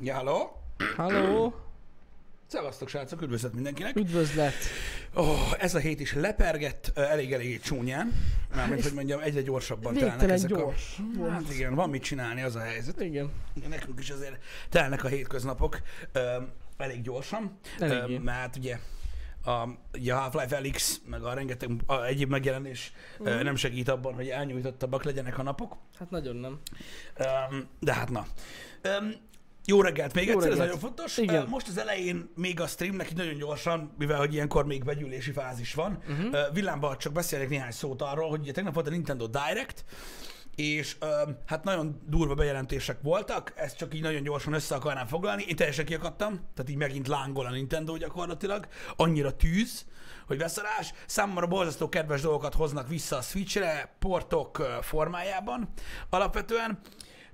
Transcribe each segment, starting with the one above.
Ja, halló? Halló, Szevasztok, srácok, üdvözlet mindenkinek. üdvözlet. Oh, ez a hét is lepergett, elég-elég csúnyán. Mármint, hogy mondjam, egyre gyorsabban telnek ezek gyors. a... volt. Hát igen, van mit csinálni, az a helyzet. Igen, Nekünk is azért telnek a hétköznapok ö, elég gyorsan. Eléggé. Ö, mert ugye a, ugye a Half-Life Alyx, meg a rengeteg a egyéb megjelenés ö, Mhm. nem segít abban, hogy elnyújtottabbak legyenek a napok. hát nagyon nem. De hát na. Jó reggelt még Jó egyszer, ez reggelt. nagyon fontos. Igen. Most az elején még a streamnek így nagyon gyorsan, mivel hogy ilyenkor még begyűlési fázis van, Mhm. uh-huh. villámban csak beszélek néhány szót arról, hogy ugye tegnap volt a Nintendo Direct, és hát nagyon durva bejelentések voltak, ezt csak így nagyon gyorsan össze akarnám foglalni. Én teljesen kiakadtam, tehát így megint lángol a Nintendo gyakorlatilag. Annyira tűz, hogy beszarás. Számomra borzasztó kedves dolgokat hoznak vissza a Switchre, portok formájában alapvetően.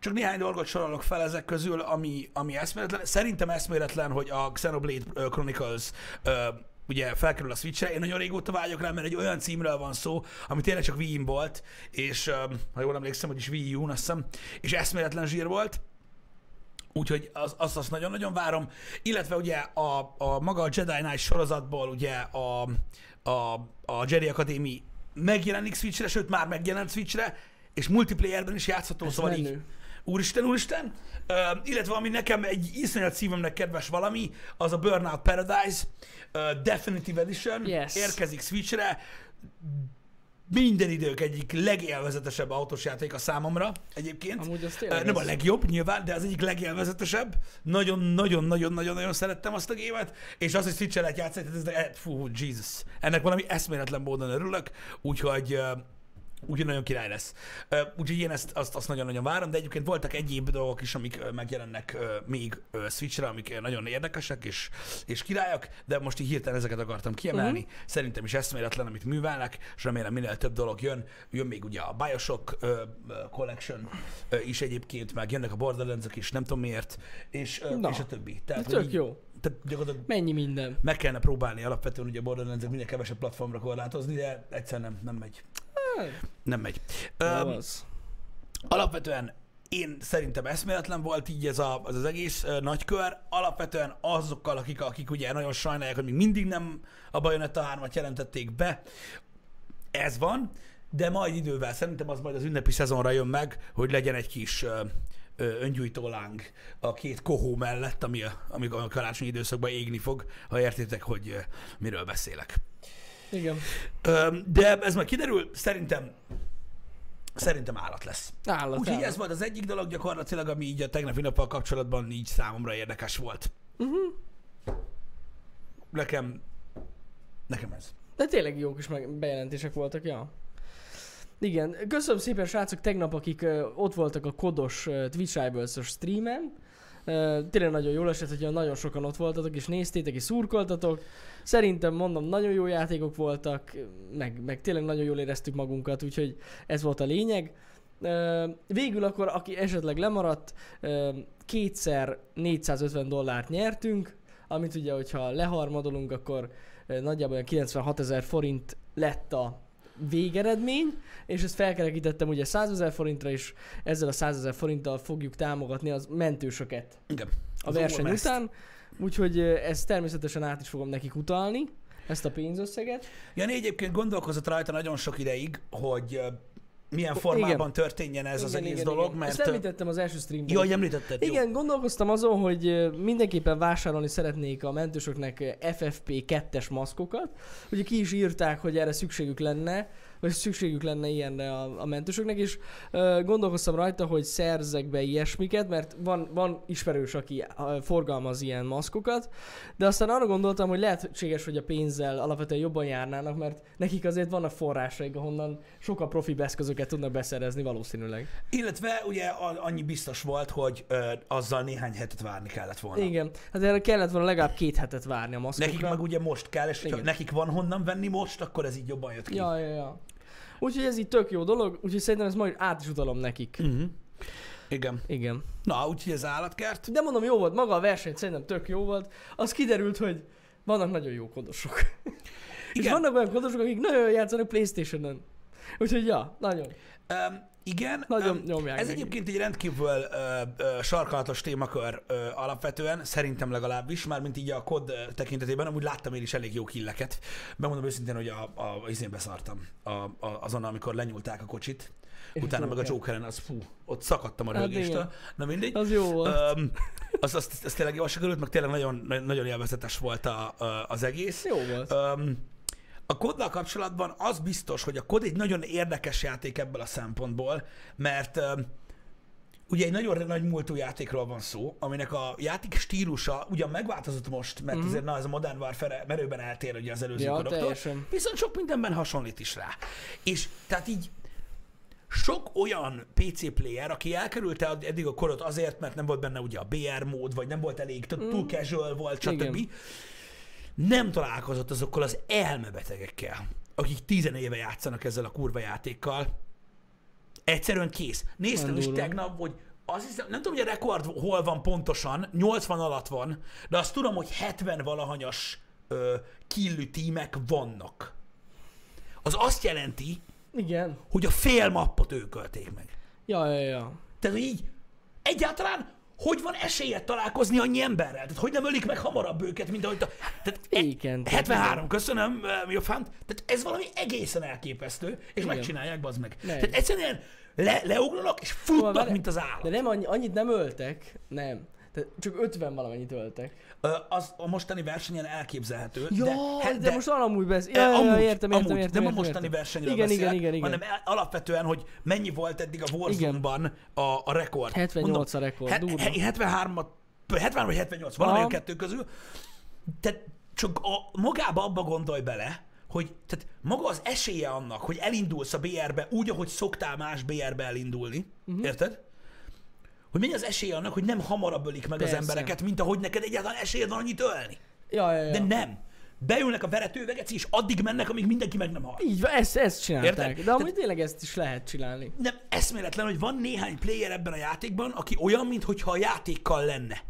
Csak néhány dolgot sorolok fel ezek közül, ami, ami eszméletlen. Szerintem eszméletlen, hogy a Xenoblade Chronicles ö, ugye felkerül a Switchre. Én nagyon régóta vágyok rá, mert egy olyan címről van szó, ami tényleg csak Wii-n volt, és ha jól emlékszem, hogy is Wii U-n, azt hiszem, és eszméletlen zsír volt. Úgyhogy az, azt, azt nagyon-nagyon várom. Illetve ugye a, a maga a Jedi Knight sorozatból ugye a, a, a Jedi Academy megjelenik Switchre, sőt már megjelent Switchre, és multiplayerben is játszható, Ez szóval így, menő. Úristen, úristen! Uh, illetve ami nekem egy iszonyat szívemnek kedves valami, az a Burnout Paradise uh, Definitive Edition Yes. érkezik Switchre. Minden idők egyik legélvezetesebb autós játék a számomra egyébként. Amúgy az Ö, tényleg Nem a az- legjobb nyilván, de az egyik legélvezetesebb. Nagyon-nagyon-nagyon-nagyon szerettem azt a gémet, és azt, hogy switch lehet játszani, ez, de- fú, Jesus. Ennek valami eszméletlen módon örülök, úgyhogy ö, Úgyhogy nagyon király lesz. Úgyhogy én ezt azt, azt nagyon-nagyon várom, de egyébként voltak egyéb dolgok is, amik megjelennek még Switchre, amik nagyon érdekesek és, és királyak, de most így hirtelen ezeket akartam kiemelni. Uh-huh. Szerintem is eszméletlen, amit művelnek, és remélem minél több dolog jön. Jön még ugye a Bioshock ö, Collection ö, is egyébként, meg jönnek a borderlands is, nem tudom miért, és, ö, Na. és a többi. Tehát, Tök jó. Tehát gyakorlatilag Mennyi minden. meg kellene próbálni alapvetően ugye a borderlands minél kevesebb platformra korlátozni, de egyszer nem, nem megy. Nem megy. Öm, alapvetően én szerintem eszméletlen volt így ez a, az, az egész uh, nagykör. Alapvetően azokkal, akik, akik ugye nagyon sajnálják, hogy még mindig nem a Bayonetta 3-at jelentették be, ez van, de majd idővel szerintem az majd az ünnepi szezonra jön meg, hogy legyen egy kis ö, öngyújtó láng a két kohó mellett, ami a, ami a karácsonyi időszakban égni fog, ha értitek, hogy ö, miről beszélek. Igen. De ez majd kiderül, szerintem szerintem állat lesz. Állat, Úgyhogy állat. ez volt az egyik dolog gyakorlatilag, ami így a tegnapi nappal kapcsolatban így számomra érdekes volt. Uh-huh. Nekem, nekem ez. De tényleg jók is meg bejelentések voltak, ja. Igen, köszönöm szépen srácok tegnap, akik ö, ott voltak a kodos ö, Twitch Rivals-os streamen. Tényleg nagyon jól esett, hogy nagyon sokan ott voltatok, és néztétek, és szurkoltatok. Szerintem mondom, nagyon jó játékok voltak, meg, meg tényleg nagyon jól éreztük magunkat, úgyhogy ez volt a lényeg. Végül akkor, aki esetleg lemaradt, kétszer 450 dollárt nyertünk, amit ugye, hogyha leharmadolunk, akkor nagyjából olyan 96 ezer forint lett a végeredmény, és ezt felkerekítettem ugye 100 ezer forintra, és ezzel a 100 ezer forinttal fogjuk támogatni az mentősöket Igen. a verseny után, úgyhogy ezt természetesen át is fogom nekik utalni, ezt a pénzösszeget. Jani egyébként gondolkozott rajta nagyon sok ideig, hogy milyen formában történjen ez az Igen, egész igen, dolog, igen. mert... Ezt említettem az első streamben. Jó, hogy említetted. jó. Igen, gondolkoztam azon, hogy mindenképpen vásárolni szeretnék a mentősöknek ö, FFP2-es maszkokat. Ugye ki is írták, hogy erre szükségük lenne, vagy szükségük lenne ilyenre a, a mentősöknek, és ö, gondolkoztam rajta, hogy szerzek be ilyesmiket, mert van, van ismerős, aki forgalmaz ilyen maszkokat, de aztán arra gondoltam, hogy lehetséges, hogy a pénzzel alapvetően jobban járnának, mert nekik azért vannak forrásaik, ahonnan sokkal profi eszközöket tudnak beszerezni valószínűleg. Illetve ugye annyi biztos volt, hogy ö, azzal néhány hetet várni kellett volna. Igen, hát erre kellett volna legalább két hetet várni a maszkokra. Nekik meg ugye most kell, és ha nekik van honnan venni most, akkor ez így jobban jött ki. Ja, ja, ja. Úgyhogy ez így tök jó dolog, úgyhogy szerintem ezt majd át is utalom nekik. Uh-huh. Igen. Igen. Na, úgyhogy ez állatkert. De mondom, jó volt, maga a verseny szerintem tök jó volt. Az kiderült, hogy vannak nagyon jó kodosok. És Igen. vannak olyan kodosok, akik nagyon jól játszanak Playstation-on. Úgyhogy ja, nagyon. Um, igen. Nagyon nyomják Ez neki. egyébként egy rendkívül ö, ö, sarkalatos témakör ö, alapvetően, szerintem legalábbis, már mint így a kod tekintetében, amúgy láttam én is elég jó killeket. Bemondom őszintén, hogy a, a, izén beszartam a, a, azon, amikor lenyúlták a kocsit. És Utána meg a Joker. Jokeren, az fú, ott szakadtam a Hát rögéstől. igen. Na mindegy. Az jó volt. Öm, az, az, az, tényleg jól sikerült, meg tényleg nagyon, nagyon élvezetes volt a, a, az egész. Jó volt. Öm, a koddal kapcsolatban az biztos, hogy a kod egy nagyon érdekes játék ebből a szempontból, mert ugye egy nagyon nagy múltú játékról van szó, aminek a játék stílusa ugyan megváltozott most, mert Mhm. azért na, ez a Modern Warfare merőben eltér ugye az előző Ja, kodoktól, teljesen. viszont sok mindenben hasonlít is rá. És tehát így sok olyan PC player, aki elkerülte eddig a korot azért, mert nem volt benne ugye a BR mód, vagy nem volt elég, mm. túl casual volt, stb. Igen. Nem találkozott azokkal az elmebetegekkel, akik tizen éve játszanak ezzel a kurva játékkal. Egyszerűen kész. Néztem is tegnap, hogy azt hiszem, nem tudom, hogy a rekord hol van pontosan, 80 alatt van, de azt tudom, hogy 70 valahanyas ö, killű tímek vannak. Az azt jelenti, Igen. hogy a fél mappot ők ölték meg. Ja, ja, ja. Tehát hogy így egyáltalán hogy van esélye találkozni annyi emberrel? Tehát hogy nem ölik meg hamarabb őket, mint ahogy... A... Tehát e- Igen, tehát 73, köszönöm, eh, mi a fánt. Tehát ez valami egészen elképesztő, és Igen. megcsinálják, bazd meg. Nem. Tehát egyszerűen le, leugranak, és Szóval futnak, várj, mint az állat. De nem annyi, annyit nem öltek, nem. Tehát csak 50 valamennyit öltek. Ö, Az a mostani versenyen elképzelhető. Ja, de, de, de, most amúgy beszél. Eh, Ja, amúgy, ja, értem, értem, amúgy, értem, nem a értem, mostani értem. versenyről Igen, beszélek, igen, igen, igen. hanem el- alapvetően, hogy mennyi volt eddig a Warzone-ban a, a rekord. 78 a rekord, he- durva. he- 73 73 vagy 78, valamelyik kettő közül. Tehát csak a, magába abba gondolj bele, hogy tehát maga az esélye annak, hogy elindulsz a BR-be úgy, ahogy szoktál más BR-be elindulni, uh-huh. érted? Hogy mennyi az esélye annak, hogy nem hamarabb ölik meg Persze. az embereket, mint ahogy neked egyáltalán esélyed van annyit ölni. Ja, ja, ja. De nem. Beülnek a veretővegeci, és addig mennek, amíg mindenki meg nem hal. Így van, ezt, ezt csinálták. Érted? De amúgy tényleg ezt is lehet csinálni. Nem eszméletlen, hogy van néhány player ebben a játékban, aki olyan, mintha a játékkal lenne.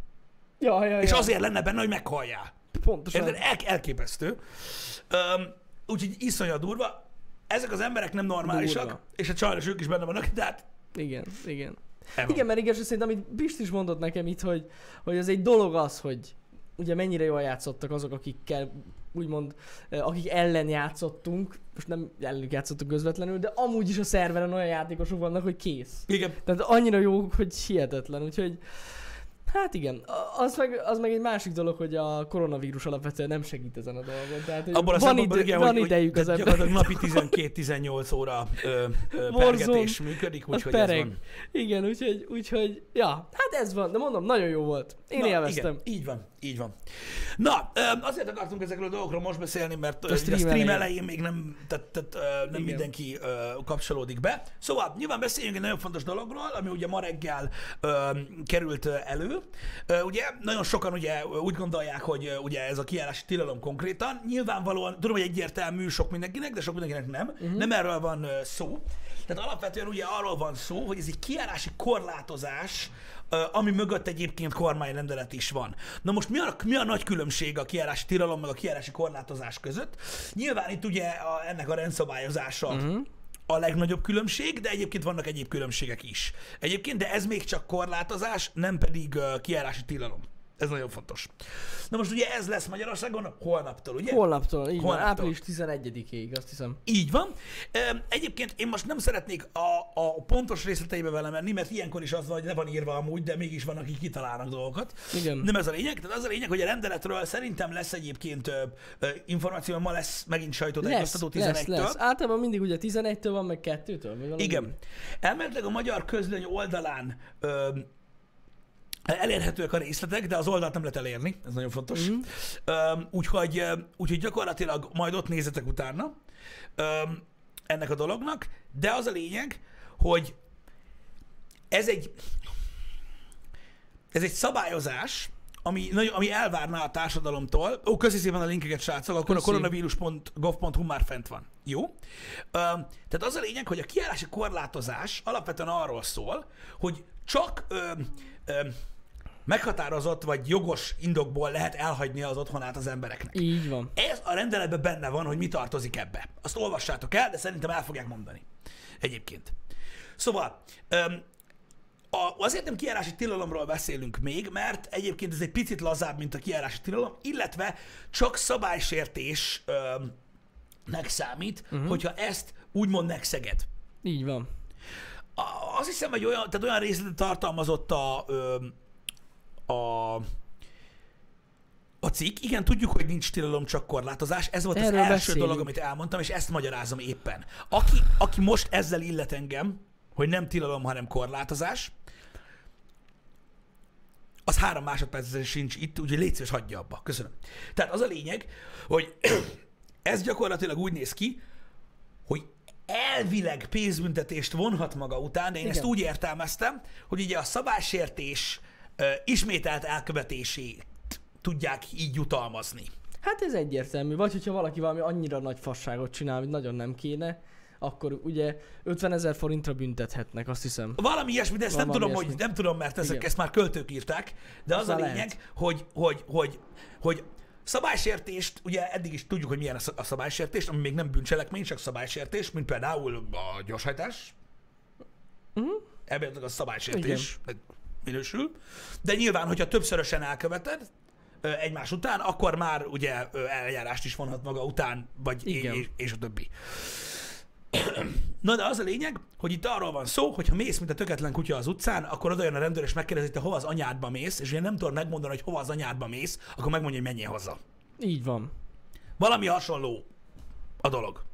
Ja, ja, És ja. azért lenne benne, hogy meghalljál. Pontosan. Érted? El, elképesztő. Um, úgyhogy iszonyat durva. Ezek az emberek nem normálisak, Durva. és hát sajnos ők is benne vannak, de hát Igen, igen. Van. Igen, mert igaz, hogy szerintem, amit Pist is mondott nekem itt, hogy, hogy ez egy dolog az, hogy ugye mennyire jól játszottak azok, akikkel úgymond, eh, akik ellen játszottunk, most nem ellenük játszottunk közvetlenül, de amúgy is a szerveren olyan játékosok vannak, hogy kész. Igen. Tehát annyira jók, hogy hihetetlen, úgyhogy Hát igen, az meg, az meg egy másik dolog, hogy a koronavírus alapvetően nem segít ezen a dolgon. Tehát, hogy Abban a van, idő, igen, van hogy, idejük hogy az tehát ember. gyakorlatilag napi 12-18 óra ö, ö, pergetés működik, úgyhogy ez van. Igen, úgyhogy, úgyhogy, ja, hát ez van, de mondom, nagyon jó volt. Én Na, élveztem. Igen, így van, így van. Na, azért akartunk ezekről a dolgokról most beszélni, mert A stream a stream elején. elején még nem, tehát, tehát, nem Igen. mindenki kapcsolódik be. Szóval nyilván beszéljünk egy nagyon fontos dologról, ami ugye ma reggel került elő. Ugye nagyon sokan ugye úgy gondolják, hogy ugye ez a kiállási tilalom konkrétan. Nyilvánvalóan, tudom, hogy egyértelmű sok mindenkinek, de sok mindenkinek nem. Uh-huh. Nem erről van szó. Tehát alapvetően ugye arról van szó, hogy ez egy kiállási korlátozás, ami mögött egyébként kormányrendelet is van. Na most mi a, mi a nagy különbség a kiállási tilalom meg a kiállási korlátozás között? Nyilván itt ugye a, ennek a rendszabályozása uh-huh. a legnagyobb különbség, de egyébként vannak egyéb különbségek is. Egyébként, de ez még csak korlátozás, nem pedig uh, kiállási tilalom. Ez nagyon fontos. Na most ugye ez lesz Magyarországon holnaptól, ugye? Holnaptól, így van, Holnaptól. április 11-ig, azt hiszem. Így van. Egyébként én most nem szeretnék a, a pontos részleteibe vele menni, mert ilyenkor is az van, hogy le van írva amúgy, de mégis van, akik kitalálnak dolgokat. Igen. Nem ez a lényeg, tehát az a lényeg, hogy a rendeletről szerintem lesz egyébként ö, ö, információ, ma lesz megint Lesz, sajtótájékoztató lesz, 11-től. lesz. Általában mindig ugye 11-től van, meg 2-től. Vagy valami. Igen. Elméletileg a magyar közlöny oldalán ö, elérhetőek a részletek, de az oldalt nem lehet elérni, ez nagyon fontos. Mm. Ö, úgyhogy, úgyhogy gyakorlatilag majd ott nézzetek utána ennek a dolognak, de az a lényeg, hogy ez egy ez egy szabályozás, ami, ami elvárná a társadalomtól. Ó, köszi szépen a linkeket, srácok, akkor Köszi. a koronavírus.gov.hu már fent van. Jó? Tehát az a lényeg, hogy a kiállási korlátozás alapvetően arról szól, hogy csak ö, ö, meghatározott vagy jogos indokból lehet elhagyni az otthonát az embereknek. Így van. Ez a rendeletben benne van, hogy mi tartozik ebbe. Azt olvassátok el, de szerintem el fogják mondani. Egyébként. Szóval, öm, a, azért nem kijárási tilalomról beszélünk még, mert egyébként ez egy picit lazább, mint a kijárási tilalom, illetve csak szabálysértésnek számít, uh-huh. hogyha ezt úgymond megszeged. Így van. A- Azt hiszem, hogy olyan, tehát olyan részletet tartalmazott a, ö, a, a cikk. Igen, tudjuk, hogy nincs tilalom, csak korlátozás. Ez volt Erről az első beszélünk. dolog, amit elmondtam, és ezt magyarázom éppen. Aki, aki most ezzel illet engem, hogy nem tilalom, hanem korlátozás, az három másodpercre sincs itt, úgyhogy légy szíves, hagyja abba. Köszönöm. Tehát az a lényeg, hogy ez gyakorlatilag úgy néz ki, hogy elvileg pénzbüntetést vonhat maga után, de én Igen. ezt úgy értelmeztem, hogy ugye a szabálysértés ö, ismételt elkövetését tudják így jutalmazni. Hát ez egyértelmű. Vagy hogyha valaki valami annyira nagy fasságot csinál, hogy nagyon nem kéne, akkor ugye 50 ezer forintra büntethetnek, azt hiszem. Valami ilyesmi, de ezt nem tudom, hogy ilyesmi. nem tudom, mert ezek, Igen. ezt már költők írták, de az a Hozzá lényeg, lehet. hogy, hogy, hogy, hogy szabálysértést, ugye eddig is tudjuk, hogy milyen a sz- a szabálysértés, ami még nem bűncselekmény, csak szabálysértés, mint például a gyorshajtás. Mhm. Ebben a szabálysértés minősül. De nyilván, hogyha többszörösen elköveted, egymás után, akkor már ugye eljárást is vonhat maga után, vagy Igen. és, és a többi. Na de az a lényeg, hogy itt arról van szó, hogy ha mész, mint a töketlen kutya az utcán, akkor oda jön a rendőr és megkérdezi, hogy te hova az anyádba mész, és ugye nem tudod megmondani, hogy hova az anyádba mész, akkor megmondja, hogy menjél haza. Így van. Valami hasonló a dolog.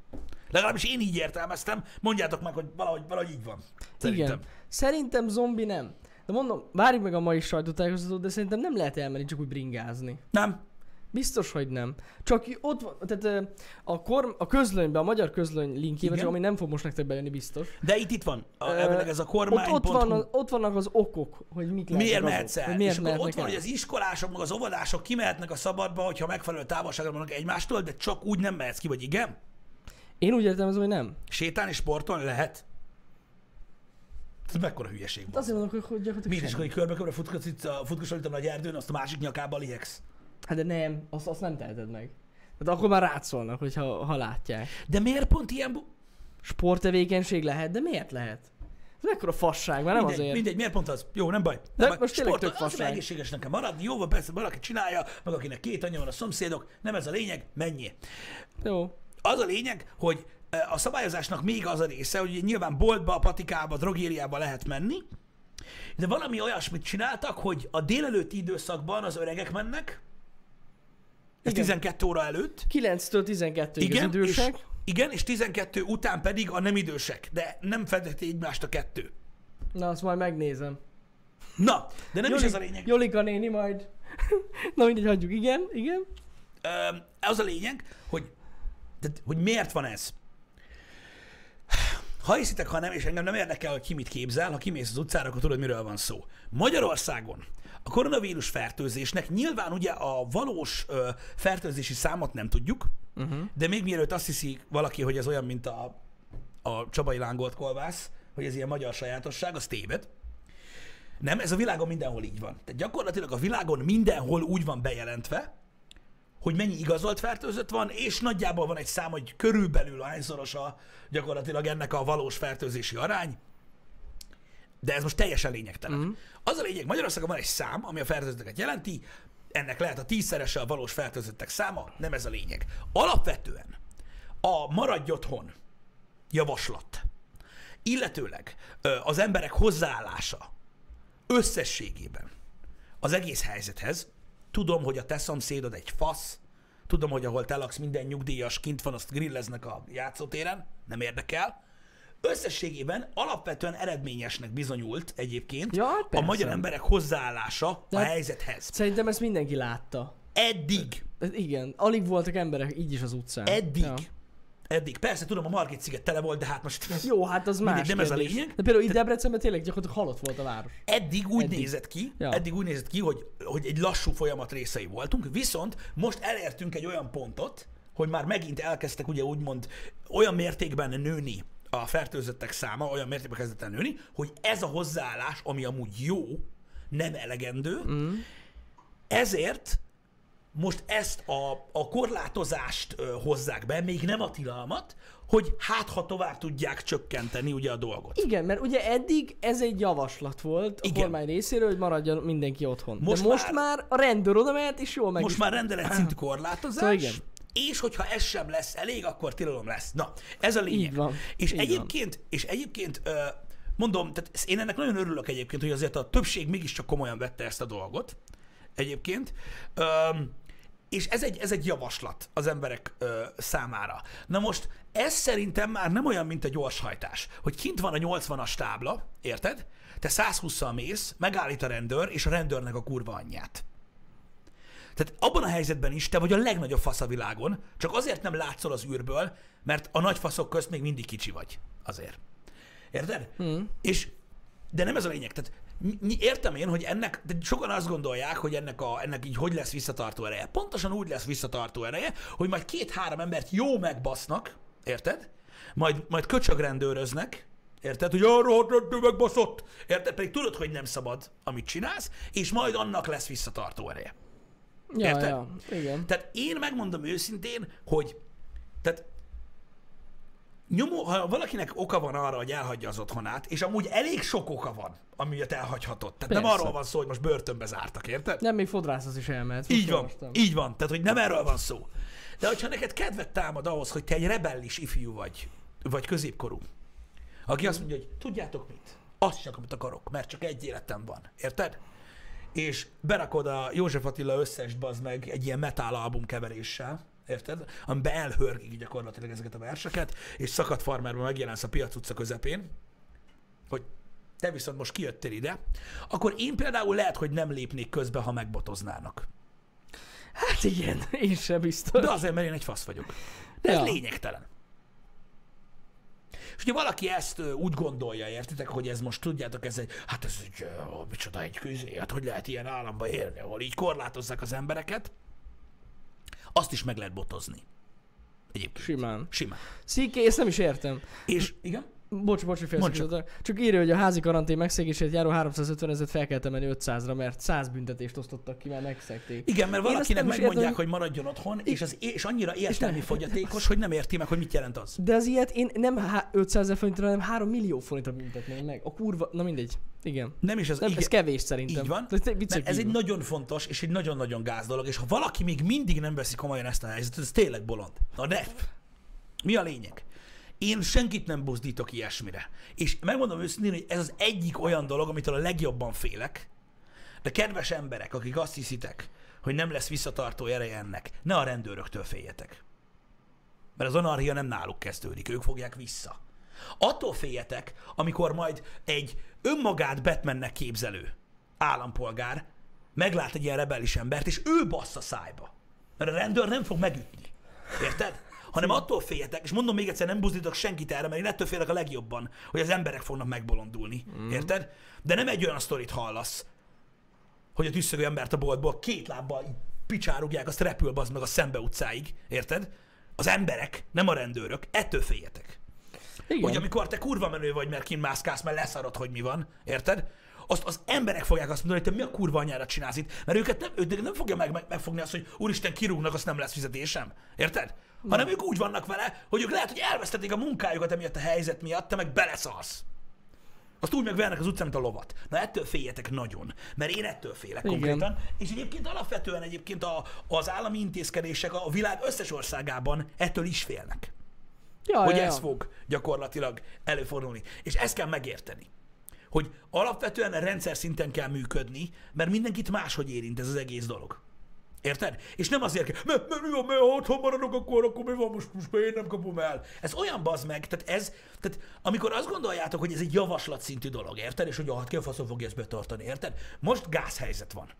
Legalábbis én így értelmeztem, mondjátok meg, hogy valahogy, valahogy így van. Szerintem. Igen. Szerintem zombi nem. De mondom, várjuk meg a mai sajtótájékoztatót, de szerintem nem lehet elmenni csak úgy bringázni. Nem? Biztos, hogy nem. Csak ott van, tehát a, kor, a közlönybe, a magyar közlöny linkjébe, Igen. csak ami nem fog most nektek bejönni biztos. De itt, itt van. A, elvileg ez a Ott, kormány. ott, van, az- ott vannak az okok, hogy mik Miért mehetsz el? Miért és akkor ott mehetnek van, el. hogy az iskolások, meg az óvodások kimehetnek a szabadba, hogyha megfelelő távolságra vannak egymástól, de csak úgy nem mehetsz ki, vagy igen? Én úgy értelmezem, hogy nem. Sétálni, sportolni lehet? Ez mekkora hülyeség Hát van. azért mondok, hogy- gyakorlatilag Miért is, hogy körbe-körbe futkosz itt a, nagy erdőn, azt a másik nyakába liegsz? Hát de nem, azt, azt nem teheted meg. Tehát akkor már rád szólnak, hogyha, ha látják. De miért pont ilyen... Bu- Sporttevékenység lehet, de miért lehet? Ez mekkora fasság, már nem mindegy, azért. mindegy, miért pont az? Jó, nem baj. De nem baj. most tényleg Sport- tök fasság. hogy egészségesnek kell maradni, jó van, persze, valaki csinálja, meg akinek két anyja van a szomszédok, nem ez a lényeg, menjél. Jó. Az a lényeg, hogy a szabályozásnak még az a része, hogy nyilván boltba, patikába, drogériába lehet menni, de valami olyasmit csináltak, hogy a délelőtti időszakban az öregek mennek, ez Igen. 12 óra előtt, 9-től 12-ig az igen, és, idősek. igen, és 12 után pedig a nem idősek, de nem fedeti egymást a kettő. Na, azt majd megnézem. Na, de nem is ez a lényeg. Jolika néni majd. Na mindegy, hagyjuk. Igen, igen. Ö, az a lényeg, hogy, de, hogy miért van ez. Ha hiszitek, ha nem, és engem nem érdekel, hogy ki mit képzel, ha kimész az utcára, akkor tudod, miről van szó. Magyarországon a koronavírus fertőzésnek nyilván ugye a valós ö, fertőzési számot nem tudjuk, uh-huh. de még mielőtt azt hiszi valaki, hogy ez olyan, mint a, a csabai lángolt kolbász, hogy ez ilyen magyar sajátosság, az téved. Nem, ez a világon mindenhol így van. Tehát gyakorlatilag a világon mindenhol úgy van bejelentve, hogy mennyi igazolt fertőzött van, és nagyjából van egy szám, hogy körülbelül hányszoros a gyakorlatilag ennek a valós fertőzési arány, de ez most teljesen lényegtelen. Mm. Az a lényeg, Magyarországon van egy szám, ami a fertőzötteket jelenti, ennek lehet a tízszerese a valós fertőzöttek száma, nem ez a lényeg. Alapvetően a maradj otthon javaslat, illetőleg az emberek hozzáállása összességében az egész helyzethez, tudom, hogy a te szomszédod egy fasz, tudom, hogy ahol te laksz, minden nyugdíjas kint van, azt grilleznek a játszótéren, nem érdekel. Összességében alapvetően eredményesnek bizonyult egyébként Ja, hát a magyar emberek hozzáállása De a hát- helyzethez. Szerintem ezt mindenki látta. Eddig, igen, alig voltak emberek így is az utcán. eddig, Ja. Eddig. Persze tudom, a Margit sziget tele volt, de hát most Jó, hát az Mindegy, más nem ez a kérdés. lényeg. De például itt Debrecenben tényleg gyakorlatilag halott volt a város. eddig úgy Eddig. nézett ki, Ja. eddig úgy nézett ki, hogy, hogy egy lassú folyamat részei voltunk, viszont most elértünk egy olyan pontot, hogy már megint elkezdtek ugye úgymond olyan mértékben nőni a fertőzöttek száma, olyan mértékben kezdett el nőni, hogy ez a hozzáállás, ami amúgy jó, nem elegendő, mm. ezért most ezt a, a korlátozást ö, hozzák be, még nem a tilalmat, hogy hát ha tovább tudják csökkenteni ugye a dolgot. Igen, mert ugye eddig ez egy javaslat volt a Igen. kormány részéről, hogy maradjon mindenki otthon. Most De most már- már, a rendőr oda mehet, és jól meg Most már rendelet szintű korlátozás, Szóval igen. és hogyha ez sem lesz elég, akkor tilalom lesz. Na, ez a lényeg. Így van, És így egyébként, és egyébként mondom, tehát én ennek nagyon örülök egyébként, hogy azért a többség mégiscsak komolyan vette ezt a dolgot. Egyébként. Öm, és ez egy, ez egy javaslat az emberek ö, számára. Na most ez szerintem már nem olyan, mint a gyorshajtás, hogy kint van a 80-as tábla, érted? Te 120-szal mész, megállít a rendőr, és a rendőrnek a kurva anyját. Tehát abban a helyzetben is te vagy a legnagyobb fasz a világon, csak azért nem látszol az űrből, mert a nagy faszok közt még mindig kicsi vagy. Azért. Érted? Hmm. És, de nem ez a lényeg. Tehát értem én, hogy ennek, de sokan azt gondolják, hogy ennek, a, ennek így hogy lesz visszatartó ereje. Pontosan úgy lesz visszatartó ereje, hogy majd két-három embert jó megbasznak, érted? Majd, majd köcsögrendőröznek, Érted? Hogy arra megbaszott. Érted? Pedig tudod, hogy nem szabad, amit csinálsz, és majd annak lesz visszatartó ereje. Ja, Érted? ja, igen. Tehát én megmondom őszintén, hogy tehát nyomó, ha valakinek oka van arra, hogy elhagyja az otthonát, és amúgy elég sok oka van, ami miatt elhagyhatott. Tehát nem Persze. arról van szó, hogy most börtönbe zártak, érted? Nem, még fodrászhoz is elmehet. Így van, olvastam. így van. Tehát, hogy nem erről van szó. De hogyha neked kedvet támad ahhoz, hogy te egy rebellis ifjú vagy, vagy középkorú, aki azt mondja, hogy tudjátok mit? Azt csak, amit akarok, mert csak egy életem van. Érted? És berakod a József Attila összes bazd meg egy ilyen metal album keveréssel, érted? Amiben elhörgik gyakorlatilag ezeket a verseket, és szakadt farmerben megjelensz a piac utca közepén, hogy te viszont most kijöttél ide, akkor én például lehet, hogy nem lépnék közbe, ha megbotoznának. Hát igen, én sem biztos. De azért, mert én egy fasz vagyok. De ez Ja. lényegtelen. És ugye valaki ezt úgy gondolja, értitek, hogy ez most tudjátok, ez egy, hát ez egy, ó, micsoda egy közé, hát hogy lehet ilyen államba élni, ahol így korlátozzák az embereket. Azt is meg lehet botozni. Egyébként. Simán. Simán. Sziké, ezt nem is értem. És igen? Bocs, bocs, hogy félszakítottam. Csak írja, hogy a házi karantén megszegését járó 350 ezeret fel kell emelni 500-ra, mert 100 büntetést osztottak ki, mert megszegték. Igen, mert valakinek megmondják, értem, hogy maradjon otthon, és, az, és annyira értelmi nem- fogyatékos, hogy nem érti meg, hogy mit jelent az. De az ilyet én nem há- 500 ezer forintra, hanem 3 millió forintra büntetném meg. A kurva, na mindegy. Igen. Nem is az, Nem, igen, ez kevés szerintem. Így van. Mert ez egy nagyon fontos és egy nagyon-nagyon gáz dolog, és ha valaki még mindig nem veszi komolyan ezt a helyzetet, ez tényleg bolond. Na de, mi a lényeg? Én senkit nem buzdítok ilyesmire. És megmondom őszintén, hogy ez az egyik olyan dolog, amitől a legjobban félek. De kedves emberek, akik azt hiszitek, hogy nem lesz visszatartó ereje ennek, ne a rendőröktől féljetek. Mert az anarchia nem náluk kezdődik, ők fogják vissza. Attól féljetek, amikor majd egy önmagát Batmannek képzelő állampolgár meglát egy ilyen rebellis embert, és ő bassza szájba. Mert a rendőr nem fog megütni. Érted? Hanem attól féljetek, és mondom még egyszer, nem buzdítok senkit erre, mert én ettől félek a legjobban, hogy az emberek fognak megbolondulni. Mm. Érted? De nem egy olyan sztorit hallasz, hogy a tüsszögő embert a boltból két lábbal picsárugják, azt repül az meg a szembe utcáig. Érted? Az emberek, nem a rendőrök. Ettől féljetek. Igen. Hogy amikor te kurva menő vagy, mert kinmászkálsz, mert leszarod, hogy mi van, érted? Azt az emberek fogják azt mondani, hogy te mi a kurva anyára csinálsz itt, mert őket nem, ők nem fogja meg, meg, megfogni azt, hogy úristen, kirúgnak, azt nem lesz fizetésem. Érted? Hanem ők úgy vannak vele, hogy ők lehet, hogy elvesztették a munkájukat emiatt a helyzet miatt, te meg beleszalsz. Azt úgy megvernek az utcán, mint a lovat. Na ettől féljetek nagyon, mert én ettől félek Igen. konkrétan. És egyébként alapvetően egyébként a, az állami intézkedések a világ összes országában ettől is félnek ja, hogy ja, ez ja. fog gyakorlatilag előfordulni. És ezt kell megérteni. Hogy alapvetően a rendszer szinten kell működni, mert mindenkit máshogy érint ez az egész dolog. Érted? És nem azért kell, mert, mert mi van, mert ha otthon maradok, akkor, akkor mi van, most, most én nem kapom el. Ez olyan bazd meg, tehát ez, tehát amikor azt gondoljátok, hogy ez egy javaslat szintű dolog, érted? És hogy hát ki a faszom fogja ezt betartani, érted? Most gázhelyzet van.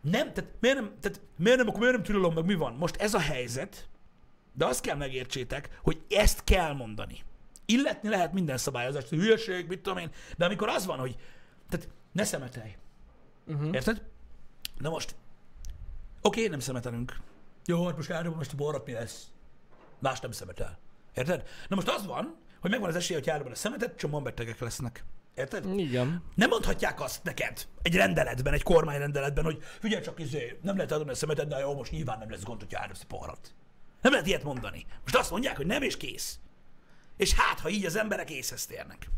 Nem, tehát miért nem, tehát miért nem, akkor miért nem tilalom meg, mi van? Most ez a helyzet, de azt kell megértsétek, hogy ezt kell mondani. Illetni lehet minden szabályozást, hogy hülyeség, mit tudom én, de amikor az van, hogy tehát ne szemetelj. Uh-huh. Érted? Na most, oké, nem szemetelünk. Jó, hát most eldobom most a borrat, mi lesz? Más nem szemetel. Érted? Na most az van, hogy megvan az esélye, hogy eldobod a szemetet, csomóan betegek lesznek. Érted? Igen. Nem mondhatják azt neked egy rendeletben, egy kormányrendeletben, hogy figyelj csak, izé, nem lehet adni a szemetet, de jó, most nyilván nem lesz gond, hogyha áldozsz a poharat. Nem lehet ilyet mondani. Most azt mondják, hogy nem és kész. És hát, ha így az emberek észhez térnek.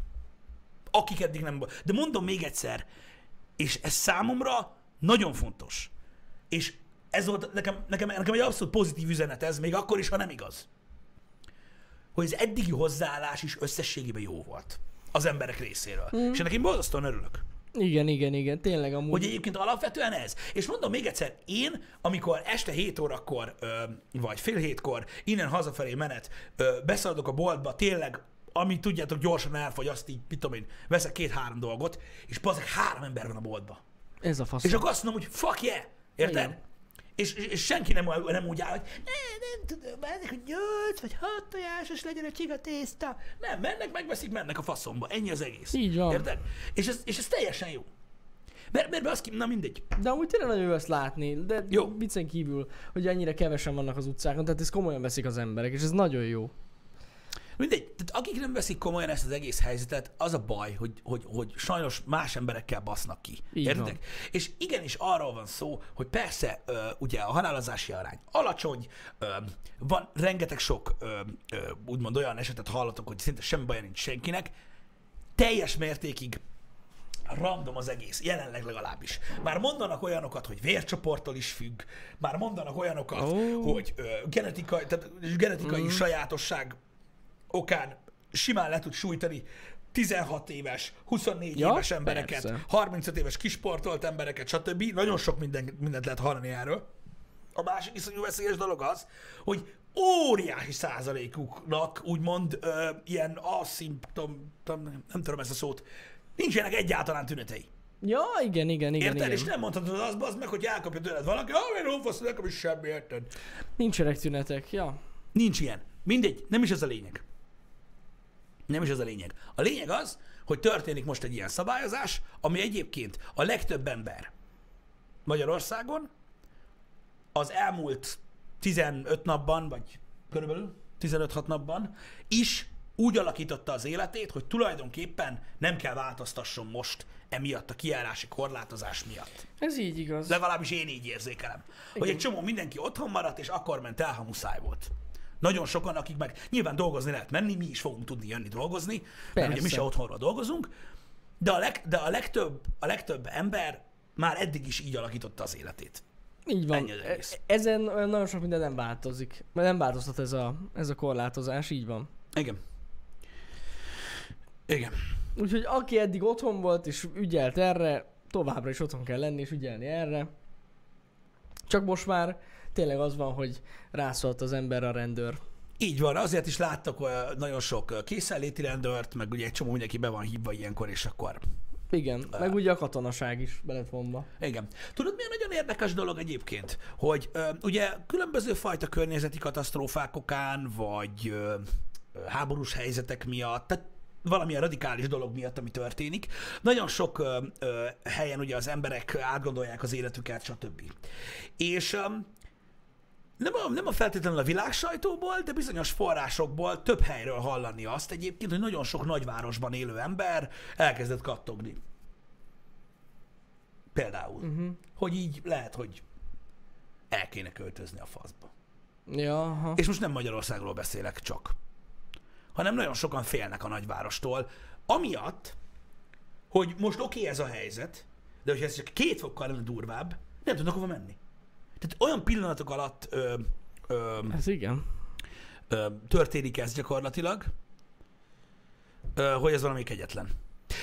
Akik eddig nem... De mondom még egyszer, és ez számomra nagyon fontos. És ez volt nekem, nekem, nekem egy abszolút pozitív üzenet ez, még akkor is, ha nem igaz. Hogy az eddigi hozzáállás is összességében jó volt az emberek részéről. Mm. És ennek én borzasztóan örülök. Igen, igen, igen, tényleg amúgy. Hogy egyébként alapvetően ez. És mondom még egyszer, én, amikor este 7 órakor, ö, vagy fél hétkor innen hazafelé menet, ö, beszaladok a boltba, tényleg, ami tudjátok, gyorsan elfogy, azt így, mit tudom én, veszek két-három dolgot, és bazeg három ember van a boltba. Ez a fasz. És akkor azt mondom, hogy fuck yeah, érted? Igen. És, és, senki nem, nem úgy áll, hogy ne, nem tudom, ezek, hogy nyolc vagy hat tojásos legyen a csiga tészta. Nem, mennek, megveszik, mennek a faszomba. Ennyi az egész. Így van. Érted? És ez, és ez teljesen jó. Mert, mert az ki, na mindegy. De amúgy tényleg nagyon jó ezt látni, de jó. viccen kívül, hogy ennyire kevesen vannak az utcákon, tehát ezt komolyan veszik az emberek, és ez nagyon jó. Mindegy, tehát akik nem veszik komolyan ezt az egész helyzetet, az a baj, hogy, hogy, hogy sajnos más emberekkel basznak ki. Értitek? És igenis arról van szó, hogy persze ö, ugye a halálozási arány alacsony, ö, van rengeteg sok ö, ö, úgymond olyan esetet hallatok, hogy szinte semmi baja nincs senkinek, teljes mértékig random az egész, jelenleg legalábbis. Már mondanak olyanokat, hogy vércsoporttól is függ, már mondanak olyanokat, Ó. hogy ö, genetikai, tehát genetikai mm. sajátosság okán simán le tud sújtani 16 éves, 24 Ja, éves embereket, persze. 35 éves kisportolt embereket, stb. Nagyon sok minden, mindent lehet hallani erről. A másik iszonyú veszélyes dolog az, hogy óriási százalékuknak úgymond ö, ilyen aszimptom, nem, nem tudom ezt a szót, nincsenek egyáltalán tünetei. Ja, igen, igen, igen, Érted? És igen. nem mondhatod az, az meg, hogy elkapja tőled valaki, ah, én hófasz, nekem is semmi, érted? Nincsenek tünetek, ja. Nincs ilyen. Mindegy, nem is ez a lényeg. Nem is ez a lényeg. A lényeg az, hogy történik most egy ilyen szabályozás, ami egyébként a legtöbb ember Magyarországon az elmúlt 15 napban, vagy körülbelül 15-6 napban is úgy alakította az életét, hogy tulajdonképpen nem kell változtasson most emiatt a kijárási korlátozás miatt. Ez így igaz. Legalábbis én így érzékelem. Hogy Igen. egy csomó mindenki otthon maradt, és akkor ment el, ha muszáj volt. Nagyon sokan, akik meg nyilván dolgozni lehet menni, mi is fogunk tudni jönni dolgozni, mert ugye mi Persze. se otthonról dolgozunk, de a, leg, de a, legtöbb, a legtöbb ember már eddig is így alakította az életét. Így van. Ennyi az egész. E- Ezen olyan nagyon sok minden nem változik. Mert nem változtat ez a, ez a korlátozás, így van. Igen. Igen. Úgyhogy aki eddig otthon volt és ügyelt erre, továbbra is otthon kell lenni és ügyelni erre. Csak most már tényleg az van, hogy rászólt az ember a rendőr. Így van, azért is láttak nagyon sok készenléti rendőrt, meg ugye egy csomó mindenki be van hívva ilyenkor, és akkor Igen, meg ugye a katonaság is be lett vonva. Igen. Tudod, milyen nagyon érdekes dolog egyébként, hogy ö, ugye különböző fajta környezeti katasztrófák okán, vagy ö, háborús helyzetek miatt, tehát valamilyen radikális dolog miatt, ami történik. Nagyon sok ö, ö, helyen ugye az emberek átgondolják az életüket, stb. És ö, nem a, nem a feltétlenül a világ sajtóból, de bizonyos forrásokból több helyről hallani azt egyébként, hogy nagyon sok nagyvárosban élő ember elkezdett kattogni. Például. Uh-huh. Hogy így lehet, hogy el kéne költözni a faszba. Ja, aha. És most nem Magyarországról beszélek csak, hanem nagyon sokan félnek a nagyvárostól, amiatt, hogy most oké okay ez a helyzet, de hogyha ez csak két fokkal lenne durvább, nem tudnak hova menni. Tehát olyan pillanatok alatt ö, ö, Ez igen. ö, történik ez gyakorlatilag, ö, hogy ez valami kegyetlen.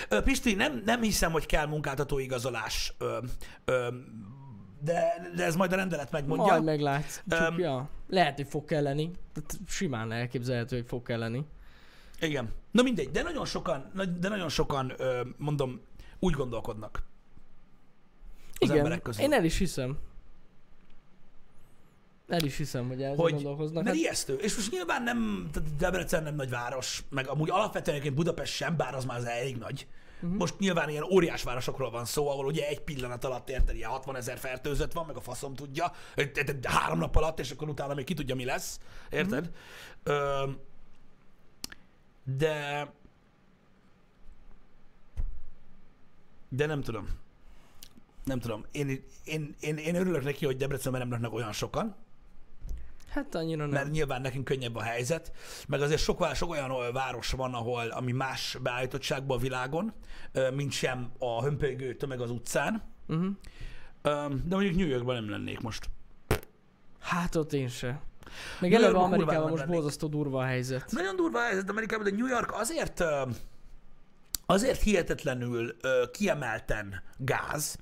Ö, Pisti, nem, nem hiszem, hogy kell munkáltató igazolás, ö, ö, de, de ez majd a rendelet megmondja. Majd meglátsz. Csak, Öm, ja. Lehet, hogy fog kelleni. Tehát simán elképzelhető, hogy fog kelleni. Igen. Na mindegy, de nagyon sokan, de nagyon sokan, mondom, úgy gondolkodnak. Az Igen, emberek közül. én el is hiszem. El is hiszem, hogy ezzel hogy, gondolkoznak. mert Hát, ijesztő. És most nyilván nem, tehát Debrecen nem nagy város, meg amúgy alapvetően egyébként Budapest sem, bár az már az elég nagy. Uh-huh. Most nyilván ilyen óriás városokról van szó, ahol ugye egy pillanat alatt érted, ilyen 60 ezer fertőzött van, meg a faszom tudja, három nap alatt, és akkor utána még ki tudja, mi lesz, érted? Uh-huh. Ö, de De nem tudom. Nem tudom. Én, én, én, én örülök neki, hogy Debrecenben nem laknak olyan sokan, Hát annyira nem. mert nyilván nekünk könnyebb a helyzet, meg azért sok, sok olyan város van, ahol, ami más beállítottságban a világon, mint sem a hömpölygő tömeg az utcán. Uh-huh. De mondjuk New Yorkban nem lennék most. Hát ott én se. Meg New eleve Yorkban Amerikában most lennék. borzasztó durva a helyzet. Nagyon durva a helyzet Amerikában, de New York azért, azért hihetetlenül kiemelten gáz,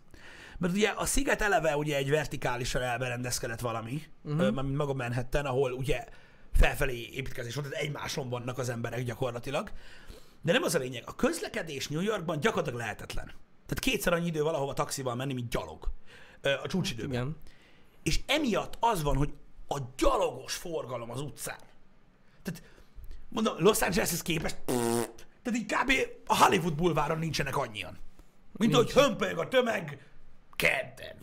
mert ugye a sziget eleve ugye egy vertikálisan elberendezkedett valami, uh-huh. ö, mint maga Manhattan, ahol ugye felfelé építkezés van, tehát egymáson vannak az emberek gyakorlatilag. De nem az a lényeg. A közlekedés New Yorkban gyakorlatilag lehetetlen. Tehát kétszer annyi idő valahova taxival menni, mint gyalog a csúcsidőben. Igen. És emiatt az van, hogy a gyalogos forgalom az utcán. Tehát mondom, Los Angeleshez képest, tehát így kb. a Hollywood bulváron nincsenek annyian. Mint Nincs. hogy hömpölyög a tömeg kedden.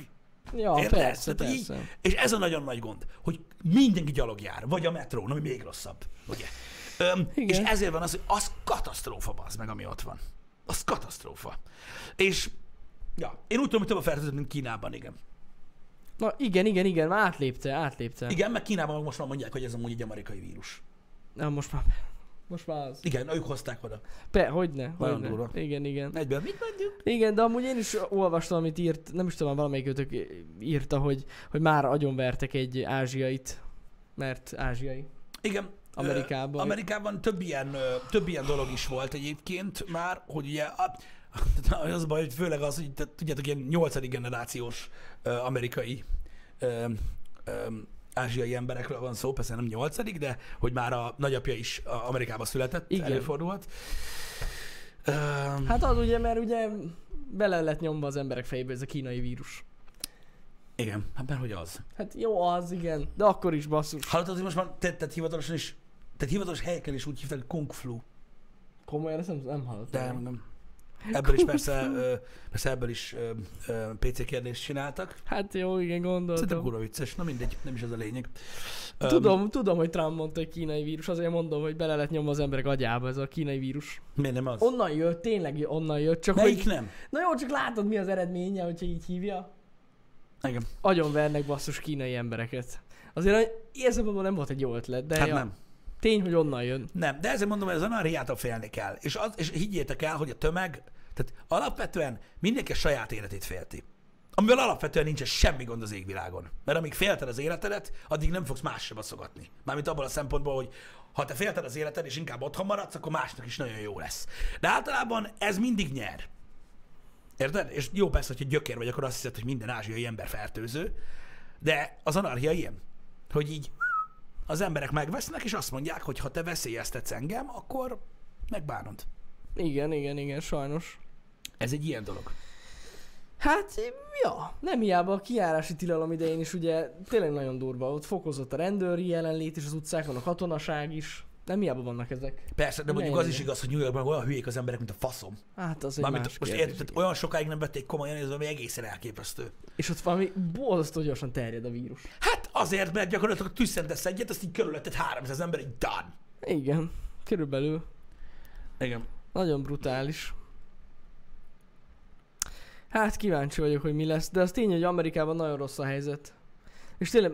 Ja, Érted? persze, Tehát így- persze. és ez a nagyon nagy gond, hogy mindenki gyalog jár, vagy a metrón, ami még rosszabb, ugye? Öm, és ezért van az, hogy az katasztrófa az meg, ami ott van. Az katasztrófa. És ja, én úgy tudom, hogy több a fertőzött, mint Kínában, igen. Na igen, igen, igen, már átlépte, átlépte. Igen, meg Kínában most már mondják, hogy ez amúgy egy amerikai vírus. Na most már, most már az. Igen, ők hozták oda. Pe, hogyne, Nagyon hogyne. durva. Igen, igen. Egyben mit mondjuk? Igen, de amúgy én is olvastam, amit írt, nem is tudom, valamelyik őtök írta, hogy, hogy már agyonvertek egy ázsiait, mert ázsiai. Igen. Amerikában. Ö, Amerikában több ilyen, ö, több ilyen dolog is volt egyébként már, hogy ugye a, az baj, hogy főleg az, hogy te- tudjátok, ilyen nyolcadik generációs ö, amerikai ö, ö, ázsiai emberekről van szó, persze nem nyolcadik, de hogy már a nagyapja is Amerikában született, Igen. előfordulhat. Hát az ugye, mert ugye bele lett nyomva az emberek fejébe ez a kínai vírus. igen, hát mert hogy az. Hát jó az, igen, de akkor is basszus. Hallottad, hogy most már te, te hivatalosan is, tehát hivatalos helyeken is úgy hívták, hogy kung flu. Komolyan ezt nem, nem hallottam. De nem. Ebből is persze, persze ebből is PC kérdést csináltak. Hát jó, igen, Szerintem gondoltam. kurva vicces, na mindegy, nem is ez a lényeg. Tudom, tudom, hogy Trump mondta, hogy kínai vírus, azért mondom, hogy bele lett nyomva az emberek agyába ez a kínai vírus. Miért nem az? Onnan jött, tényleg onnan jött, csak Melyik hogy... nem? Na jó, csak látod mi az eredménye, hogyha így hívja. Igen. Agyon vernek basszus kínai embereket. Azért érzem, nem volt egy jó ötlet, de Hát ja, nem. tény, hogy onnan jön. Nem, de ezért mondom, hogy az anarhiától félni kell. És, az, és higgyétek el, hogy a tömeg, tehát alapvetően mindenki a saját életét félti. Amivel alapvetően nincsen semmi gond az égvilágon. Mert amíg félted az életedet, addig nem fogsz más sem baszogatni. Mármint abból a szempontból, hogy ha te félted az életed, és inkább otthon maradsz, akkor másnak is nagyon jó lesz. De általában ez mindig nyer. Érted? És jó persze, hogyha gyökér vagy, akkor azt hiszed, hogy minden ázsiai ember fertőző. De az anarchia ilyen, hogy így az emberek megvesznek, és azt mondják, hogy ha te veszélyeztetsz engem, akkor megbánod. Igen, igen, igen, sajnos. Ez egy ilyen dolog. Hát, ja, nem hiába a kiárási tilalom idején is ugye tényleg nagyon durva. Ott fokozott a rendőri jelenlét is az utcákon, a katonaság is. Nem hiába vannak ezek. Persze, de mondjuk Ne, az ne, is igaz, hogy New Yorkban olyan hülyék az emberek, mint a faszom. Hát az egy Mármint más most érted, tehát olyan sokáig nem vették komolyan, ez valami egészen elképesztő. És ott valami borzasztó gyorsan terjed a vírus. Hát azért, mert gyakorlatilag tüsszentesz egyet, azt így körülötted 300 ember, egy done. Igen, körülbelül. Igen. Nagyon brutális. Hát kíváncsi vagyok, hogy mi lesz, de az tény, hogy Amerikában nagyon rossz a helyzet. És tényleg,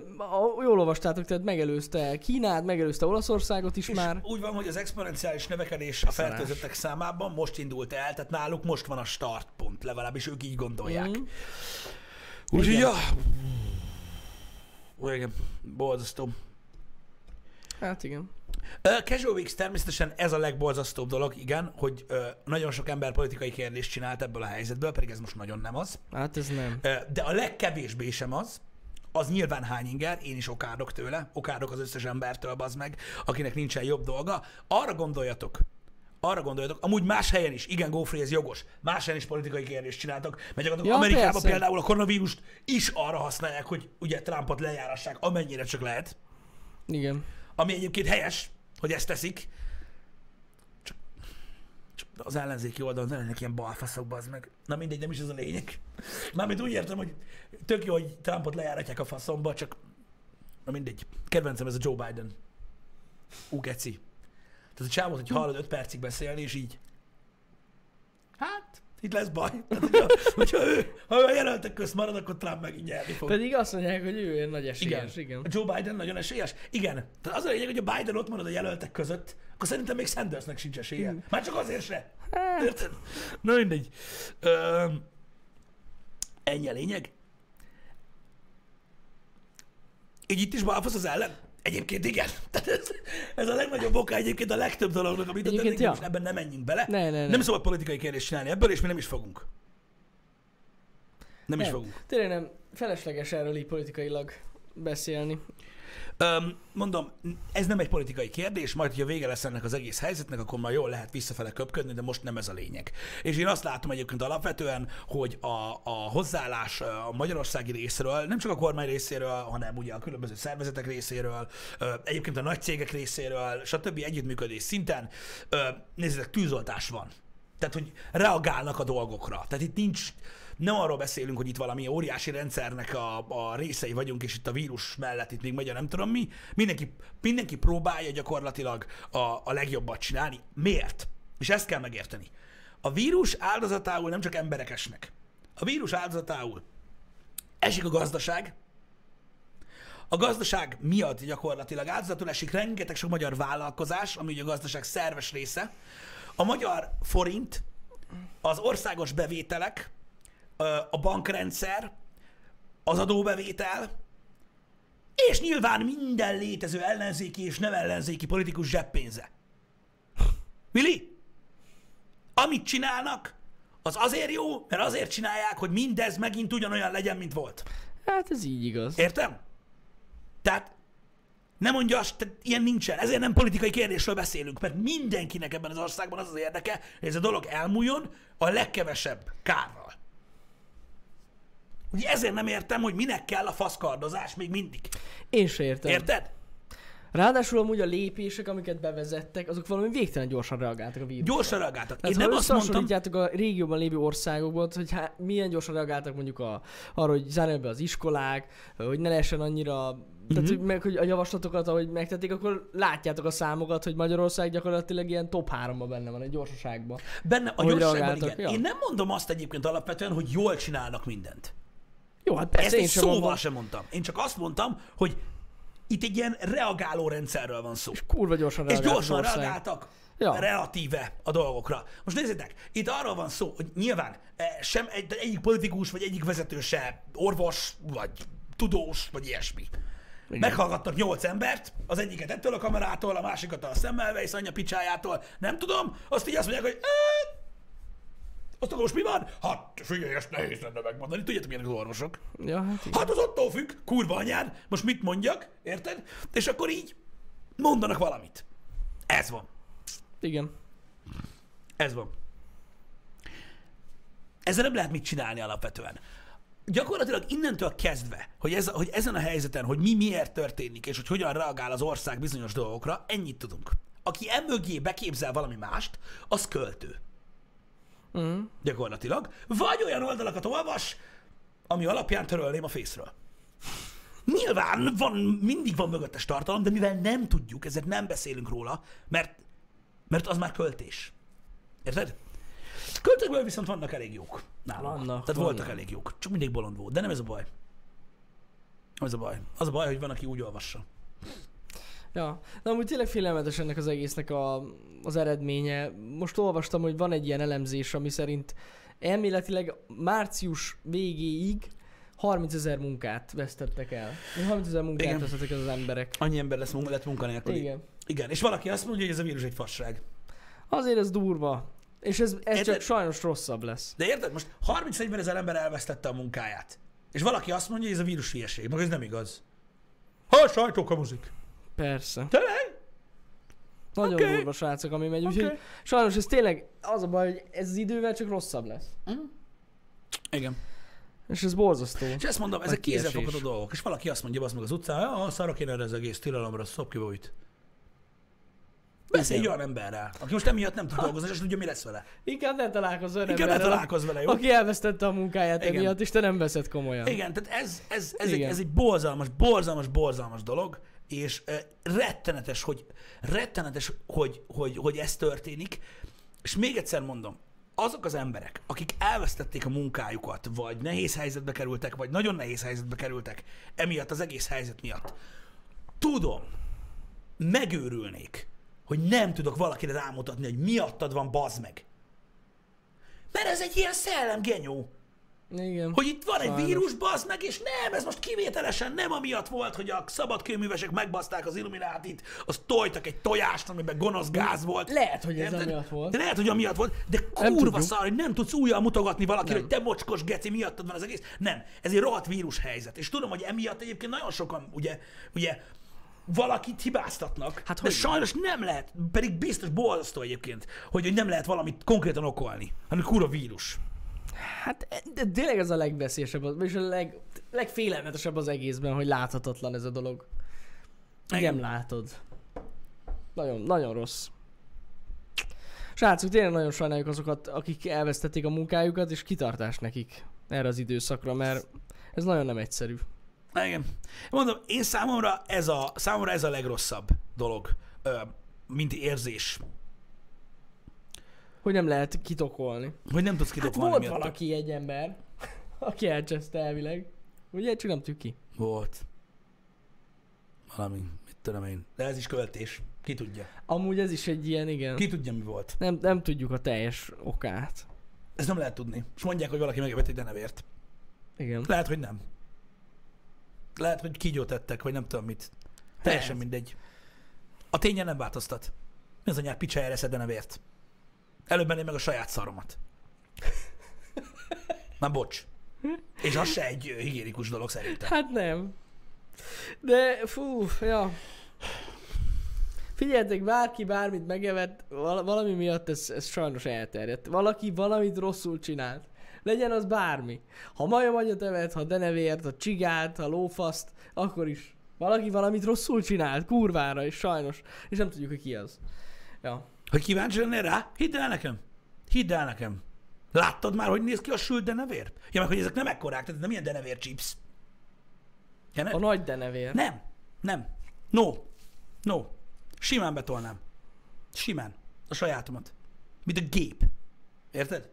jól olvastátok, tehát megelőzte Kínát, megelőzte Olaszországot is És már. úgy van, hogy az exponenciális növekedés a fertőzöttek számában most indult el, tehát náluk most van a startpont, legalábbis ők így gondolják. Mhm. Úgyhogy, ja. Igen, borzasztó. Hát igen. Ö, Casual Weeks természetesen ez a legborzasztóbb dolog, igen, hogy ö, nagyon sok ember politikai kérdést csinált ebből a helyzetből, pedig ez most nagyon nem az. Hát ez nem. Ö, De a legkevésbé sem az, az nyilván hány inger, én is okádok tőle, okádok az összes embertől, az meg, akinek nincsen jobb dolga. Arra gondoljatok, arra gondoljatok, amúgy más helyen is, igen, Gófri, ez jogos, más helyen is politikai kérdést csináltak, mert gyakorlatilag Ja, Amerikában persze. például a koronavírust is arra használják, hogy ugye Trumpot lejárassák, amennyire csak lehet. Igen. Ami egyébként helyes, hogy ezt teszik. Csak, csak az ellenzéki oldalon ne lennek ilyen balfaszok, az meg. Na mindegy, nem is ez a lényeg. Mármint úgy értem, hogy tök jó, hogy Trumpot lejáratják a faszomba, csak na mindegy. Kedvencem ez a Joe Biden. Ú, geci. Tehát a csávot, hogy hallod 5 percig beszélni, és így. Hát, Itt lesz baj. Tehát, hogyha, hogyha ő, ha ő a jelöltek közt marad, akkor Trump megint nyerni fog. Pedig azt mondják, hogy ő olyan nagy Igen. esélyes, igen. A Joe Biden nagyon esélyes? Igen. Tehát az a lényeg, hogy a Biden ott marad a jelöltek között, akkor szerintem még Sandersnek sincs esélye. Már csak azért se. Hát, Érted? Na mindegy. Ö, ennyi a lényeg. Így itt is balfasz az ellen? Egyébként igen. Tehát ez, ez a legnagyobb oka egyébként a legtöbb dolognak, amit Egyébként, egyébként, ja. most ebben nem menjünk bele. Ne, ne, ne. Nem szabad politikai kérdést csinálni ebből, és mi nem is fogunk. Nem, is nem. fogunk. Tényleg nem, felesleges erről így politikailag beszélni. Öm, mondom, ez nem egy politikai kérdés, majd, hogyha vége lesz ennek az egész helyzetnek, akkor már jól lehet visszafele köpködni, de most nem ez a lényeg. És én azt látom egyébként alapvetően, hogy a, a hozzáállás a magyarországi részről, nem csak a kormány részéről, hanem ugye a különböző szervezetek részéről, egyébként a nagy cégek részéről, stb. együttműködés szinten, nézzétek, tűzoltás van. Tehát, hogy reagálnak a dolgokra. Tehát itt nincs, nem arról beszélünk, hogy itt valami óriási rendszernek a, a részei vagyunk, és itt a vírus mellett itt még megy a nem tudom mi. Mindenki, mindenki próbálja gyakorlatilag a, a legjobbat csinálni. Miért? És ezt kell megérteni. A vírus áldozatául nem csak emberek esnek. A vírus áldozatául esik a gazdaság, a gazdaság miatt gyakorlatilag áldozatul esik rengeteg sok magyar vállalkozás, ami ugye a gazdaság szerves része. A magyar forint, az országos bevételek, a bankrendszer, az adóbevétel, és nyilván minden létező ellenzéki és nem ellenzéki politikus zseppénze. Mili? Amit csinálnak, az azért jó, mert azért csinálják, hogy mindez megint ugyanolyan legyen, mint volt. Hát ez így igaz. Értem? Tehát nem mondja azt, tehát ilyen nincsen. Ezért nem politikai kérdésről beszélünk, mert mindenkinek ebben az országban az az érdeke, hogy ez a dolog elmúljon a legkevesebb kárral. Ugye ezért nem értem, hogy minek kell a faszkardozás még mindig. Én se értem. Érted? Ráadásul amúgy a lépések, amiket bevezettek, azok valami végtelen gyorsan reagáltak a vírusra. Gyorsan reagáltak. Tehát Én nem azt mondtam, a régióban lévő országokból, hogy há, milyen gyorsan reagáltak mondjuk a, arra, hogy zárják be az iskolák, hogy ne lehessen annyira tehát, Mhm. hogy, meg, hogy a javaslatokat, ahogy megtették, akkor látjátok a számokat, hogy Magyarország gyakorlatilag ilyen top 3 benne van, egy gyorsaságban. benne a reagáltak, igen. ja. Én nem mondom azt egyébként alapvetően, hogy jól csinálnak mindent. Jó, hát persze Ezt én sem szóval mondom. sem mondtam. Én csak azt mondtam, hogy itt egy ilyen reagáló rendszerről van szó. Kurva gyorsan És reagált gyorsan az ország. reagáltak Ja. relatíve a dolgokra. Most nézzétek, itt arról van szó, hogy nyilván eh, sem egy, egyik politikus, vagy egyik vezető se orvos, vagy tudós, vagy ilyesmi. Igen. Meghallgattak nyolc embert, az egyiket ettől a kamerától, a másikat a Semmelweis anyja picsájától, nem tudom, azt így azt mondják, hogy "Eh, azt akkor most mi van? Hát figyelj, ezt nehéz lenne megmondani. Tudjátok, milyenek az orvosok? Ja, hát igen. Hát az attól függ, kurva anyád, most mit mondjak, érted? És akkor így mondanak valamit. Ez van. igen. Ez van. Ezzel nem lehet mit csinálni alapvetően. Gyakorlatilag innentől kezdve, hogy, ez, hogy ezen a helyzeten, hogy mi miért történik, és hogy hogyan reagál az ország bizonyos dolgokra, ennyit tudunk. Aki emögé beképzel valami mást, az költő. Mm. Gyakorlatilag. Vagy olyan oldalakat olvas, ami alapján törölném a fészről. Nyilván van, mindig van mögöttes tartalom, de mivel nem tudjuk, ezért nem beszélünk róla, mert, mert az már költés. Érted? Költőkből viszont vannak elég jók nálam. Vannak, Tehát vannak. voltak elég jók. Csak mindig bolond volt. De nem ez a baj. Nem ez a baj. Az a baj, hogy van, aki úgy olvassa. Ja, de amúgy tényleg félelmetes ennek az egésznek a, az eredménye. Most olvastam, hogy van egy ilyen elemzés, ami szerint elméletileg március végéig 30 ezer munkát vesztettek el. 30 ezer munkát Igen. vesztettek az emberek. Annyi ember lesz, lett munkanélküli. Igen. Igen. És valaki azt mondja, hogy ez a vírus egy fasság. Azért ez durva. És ez, ez csak sajnos rosszabb lesz. De érted? Most 30-40 ezer ember elvesztette a munkáját. És valaki azt mondja, hogy ez a vírus hülyeség. Meg ez nem igaz. Ha a sajtó kamuzik. Persze. Tényleg? Nagyon okay. durva srácok, ami megy. Úgyhogy Oké. sajnos ez tényleg az a baj, hogy ez az idővel csak rosszabb lesz. Igen. És ez borzasztó. És ezt mondom, ezek kézzelfogható dolgok. És valaki azt mondja, az meg az utcán, ja, szarok én erre az egész tilalomra, szop ki bújt. Beszélj egy olyan emberrel, aki most emiatt nem tud dolgozni, és tudja, mi lesz vele. Inkább ne találkozz olyan Inkább ne emberrel, találkozz vele, jó? aki elvesztette a munkáját Igen. emiatt, és te nem veszed komolyan. Igen, tehát ez, ez, ez, egy, Igen. ez egy borzalmas, borzalmas, borzalmas dolog, és rettenetes, hogy, rettenetes hogy, hogy, hogy ez történik. És még egyszer mondom, azok az emberek, akik elvesztették a munkájukat, vagy nehéz helyzetbe kerültek, vagy nagyon nehéz helyzetbe kerültek, emiatt az egész helyzet miatt, tudom, megőrülnék, hogy nem tudok valakire rámutatni, hogy miattad van, bazd meg. Mert ez egy ilyen szellemgenyó. Igen. Hogy itt van egy Sajnos. vírus, bazd meg, és nem, ez most kivételesen nem amiatt volt, hogy a szabadkőművesek megbaszták az Illuminátit, az tojtak egy tojást, amiben gonosz gáz volt. Lehet, hogy ez Érted? amiatt volt. De lehet, hogy amiatt volt, de Nem kurva szar, hogy nem tudsz újjal mutogatni valakire, Nem. hogy te mocskos geci, miattad van az egész. Nem, ez egy rohadt vírus helyzet. És tudom, hogy emiatt egyébként nagyon sokan, ugye, ugye valakit hibáztatnak, Hát de hogy sajnos nem lehet, pedig biztos borzasztó egyébként, hogy, hogy nem lehet valamit konkrétan okolni, hanem kurva vírus. Hát de tényleg ez a legveszélyesebb, és a leg, legfélelmetesebb az egészben, hogy láthatatlan ez a dolog. Nem látod. Nagyon, nagyon rossz. Srácok, tényleg nagyon sajnáljuk azokat, akik elvesztették a munkájukat, és kitartás nekik erre az időszakra, mert ez nagyon nem egyszerű. Igen. Mondom, én számomra ez a, számomra ez a legrosszabb dolog, mint érzés, Hogy nem lehet kitokolni. hogy nem tudsz Hát kidokolni volt miatta. valaki egy ember, aki elcseszte elvileg. Ugye, csak nem tudjuk ki. Volt. Valami, mit tudom én. De ez is költés. Ki tudja. Amúgy ez is egy ilyen, igen. Ki tudja, mi volt. Nem, nem tudjuk a teljes okát. Ezt nem lehet tudni. És mondják, hogy valaki megevett egy denevért. Igen. Lehet, hogy nem. Lehet, hogy kígyót ettek, vagy nem tudom mit. Teljesen Lehet. mindegy. A tényen nem változtat. Mi az anyák picsájára eszed denevért? Előbb menném meg a saját szaromat. Na bocs. És az se egy higiénikus dolog szerintem. Hát nem. De fú, ja. Figyeljetek, bárki bármit megevett, val- valami miatt ez, ez sajnos elterjedt. Valaki valamit rosszul csinált. Legyen az bármi. Ha majomanyat evett, ha denevért, ha csigát, ha lófaszt, akkor is. Valaki valamit rosszul csinált, kurvára, és sajnos. És nem tudjuk, hogy ki az. Ja. Hogy kíváncsi lennél rá? Hidd el nekem. Hidd el nekem. Láttad már, hogy néz ki a sült denevér? Ja, meg hogy ezek nem ekkorák, tehát nem ilyen denevér chips. Ja, nem? A nagy denevér. Nem, nem. No, no. Simán betolnám. Simán. A sajátomat. Mint a gép. Érted?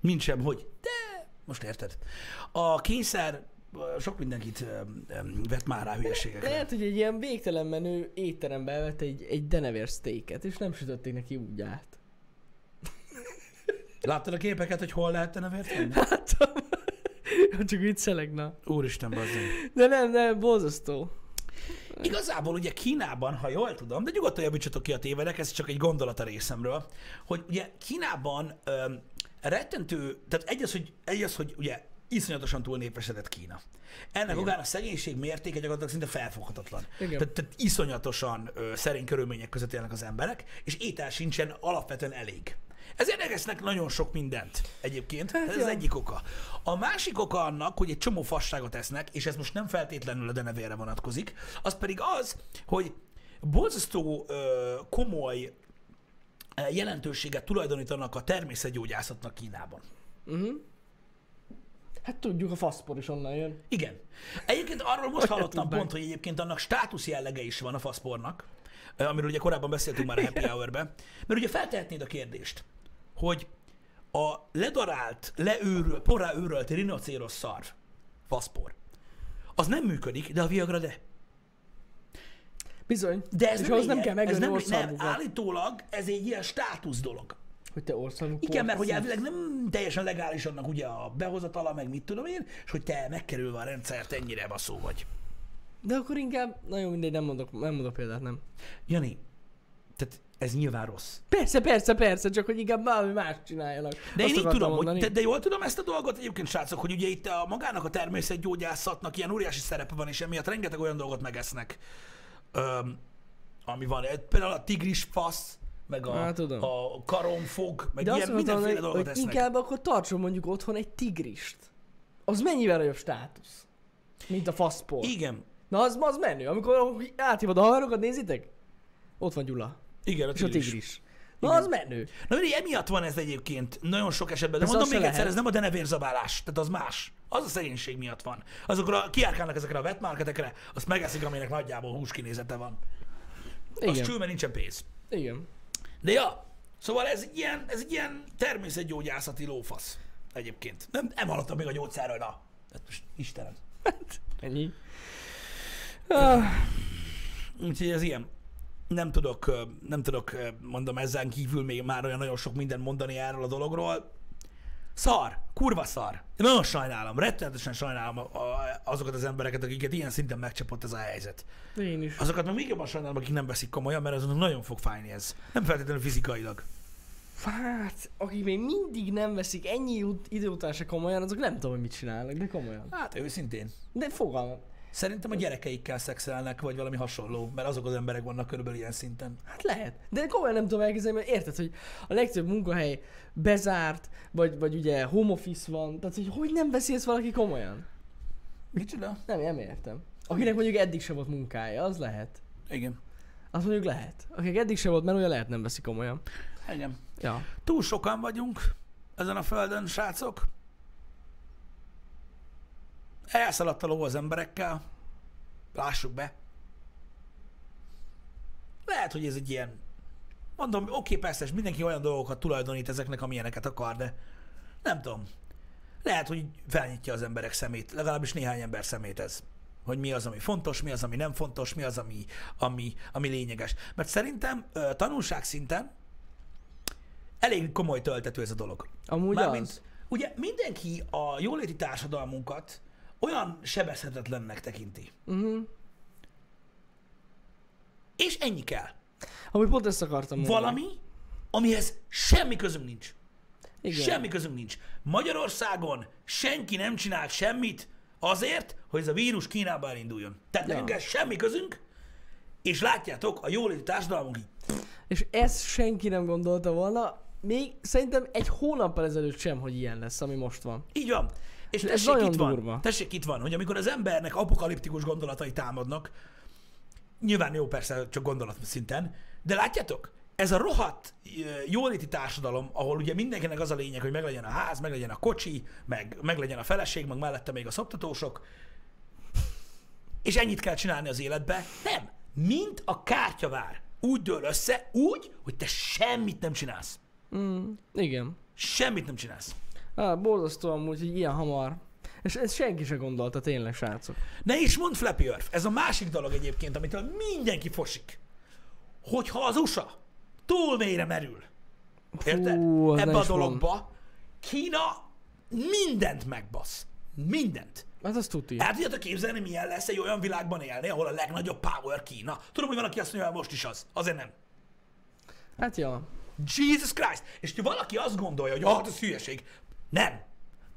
Nincs sem, hogy. De, most érted. A kényszer sok mindenkit ö, ö, vet már rá hülyeségekre. Lehet, hogy egy ilyen végtelen menő étterembe elvett egy, egy denevér steaket, és nem sütötték neki úgy át. Láttad a képeket, hogy hol lehet denevért venni? Láttam. Csak viccelek, na. Úristen, bazzeg. De nem, nem, borzasztó. Igazából ugye Kínában, ha jól tudom, de nyugodtan javítsatok ki a tévedek, ez csak egy gondolat a részemről, hogy ugye Kínában öm, rettentő, tehát egy az, hogy, egy az, hogy ugye iszonyatosan túl népesedett Kína. Ennek Igen. okán a szegénység mértéke gyakorlatilag szinte felfoghatatlan. Igen. Tehát, tehát iszonyatosan ö, szerény körülmények között élnek az emberek, és étel sincsen alapvetően elég. Ezért egesznek nagyon sok mindent egyébként. Hát ez ja. az egyik oka. A másik oka annak, hogy egy csomó fasságot esznek, és ez most nem feltétlenül a denevérre vonatkozik, az pedig az, hogy borzasztó ö, komoly jelentőséget tulajdonítanak a természetgyógyászatnak Kínában. Uh-huh. Hát tudjuk, a faszpor is onnan jön. Igen. Egyébként arról most hallottam pont, hogy egyébként annak státusz jellege is van a faszpornak, amiről ugye korábban beszéltünk már a Happy Hour-ben, mert ugye feltehetnéd a kérdést, hogy a ledarált, leőrölt, porrá őrölt rinocéros szarv, faszpor, az nem működik, de a Viagra de. Bizony. De ez és nem, ahhoz nem lényeg, kell ez nem, nem, állítólag ez egy ilyen státusz dolog. Hogy te országú Igen, mert hogy elvileg nem teljesen legális annak ugye a behozatala, meg mit tudom én, és hogy te megkerülve a rendszert ennyire baszó vagy. De akkor inkább, nagyon mindegy, nem mondok, nem mondok példát, nem. Jani, tehát ez nyilván rossz. Persze, persze, persze, csak hogy inkább valami más csináljanak. De én Azt így akartam tudom, mondani. hogy, de, de jól tudom ezt a dolgot egyébként, srácok, hogy ugye itt a magának a természetgyógyászatnak ilyen óriási szerepe van, és emiatt rengeteg olyan dolgot megesznek, öm, ami van. Például a tigris fasz, meg a, Á, tudom. a karomfog, meg De ilyen akartam mindenféle dolgot hogy esznek. inkább akkor tartson mondjuk otthon egy tigrist. Az mennyivel nagyobb státusz? Mint a faszpor. Igen, Na az, az menő. Amikor áthívod a haverokat, nézitek? Ott van Gyula. igen, a És a tigris. tigris. Na Igen. az menő. Na mindig emiatt van ez egyébként nagyon sok esetben, de Ez mondom az még egyszer, lehet. ez nem a denevérzabálás, tehát az más. Az a szegénység miatt van. Azokra a, kiárkálnak ezekre a wetmarketekre, azt megeszik, aminek nagyjából húskinézete van. Az Igen. csül, mert nincsen pénz. Igen. De ja, Szóval ez egy ilyen, ez egy ilyen természetgyógyászati lófasz egyébként. Nem, nem hallottam még a gyógyszerről, na. Hát most Istenem. Ennyi. Ah, Úgyhogy ez ilyen. Nem tudok, nem tudok, mondom, ezen kívül még már olyan nagyon sok mindent mondani erről a dologról. Szar, kurva szar. Én nagyon sajnálom, rettenetesen sajnálom a, a, azokat az embereket, akiket ilyen szinten megcsapott ez a helyzet. én is. Azokat meg még jobban sajnálom, akik nem veszik komolyan, mert azon nagyon fog fájni ez. Nem feltétlenül fizikailag. Hát, akik még mindig nem veszik ennyi idő után se komolyan, azok nem tudom, hogy mit csinálnak, de komolyan. Hát őszintén. De fogalmam. Szerintem a gyerekeikkel szexelnek, vagy valami hasonló, mert azok az emberek vannak körülbelül ilyen szinten. Hát lehet. De komolyan nem tudom elképzelni, mert érted, hogy a legtöbb munkahely bezárt, vagy, vagy ugye home office van, tehát hogy hogy nem ezt valaki komolyan? Micsoda? Nem, nem értem. Akinek mondjuk eddig se volt munkája, az lehet. Igen. Az mondjuk lehet. Akik eddig se volt, mert olyan lehet nem veszi komolyan. Igen. Ja. Túl sokan vagyunk ezen a földön, srácok. Elszaladt a ló az emberekkel. Lássuk be. Lehet, hogy ez egy ilyen... Mondom, oké, persze, és mindenki olyan dolgokat tulajdonít ezeknek, amilyeneket akar, de nem tudom. Lehet, hogy felnyitja az emberek szemét, legalábbis néhány ember szemét ez. Hogy mi az, ami fontos, mi az, ami nem fontos, mi az, ami, ami, ami lényeges. Mert szerintem tanulság szinten elég komoly töltető ez a dolog. Amúgy Mármint, az. ugye mindenki a jóléti társadalmunkat olyan sebezhetetlennek tekinti. Uh-huh. És ennyi kell. Amúgy pont ezt akartam mondani. Valami, amihez semmi közünk nincs. Igen. Semmi közünk nincs. Magyarországon senki nem csinált semmit azért, hogy ez a vírus Kínába elinduljon. Tehát Ja. nekünk ez semmi közünk, és látjátok, a jóléti társadalmunk így. És ezt senki nem gondolta volna, még szerintem egy hónappal ezelőtt sem, hogy ilyen lesz, ami most van. Így van. És Ez tessék, nagyon itt van, durva. tessék, itt van, hogy amikor az embernek apokaliptikus gondolatai támadnak, nyilván jó persze csak gondolat szinten, de látjátok, ez a rohadt jóléti társadalom, ahol ugye mindenkinek az a lényeg, hogy meglegyen a ház, meglegyen a kocsi, meg meglegyen a feleség, meg mellette még a szoptatósok, és ennyit kell csinálni az életbe. Nem. Mint a kártyavár. Úgy dől össze, úgy, hogy te semmit nem csinálsz. Mm, igen. Semmit nem csinálsz. Ah, borzasztó amúgy, hogy ilyen hamar. És ezt senki se gondolta tényleg, srácok. Ne is mond Flappy Earth. Ez a másik dolog egyébként, amitől mindenki fosik. Hogyha az USA túl mélyre merül, érted? Fú, Ebbe a dologba, Kína mindent megbasz. Mindent. Hát azt tudja. El tudjátok képzelni, milyen lesz egy olyan világban élni, ahol a legnagyobb power Kína. Tudom, hogy van, aki azt mondja, hogy most is az. Azért nem. Hát ja. Jesus Christ! És ha valaki azt gondolja, hogy hát ez hülyeség, nem.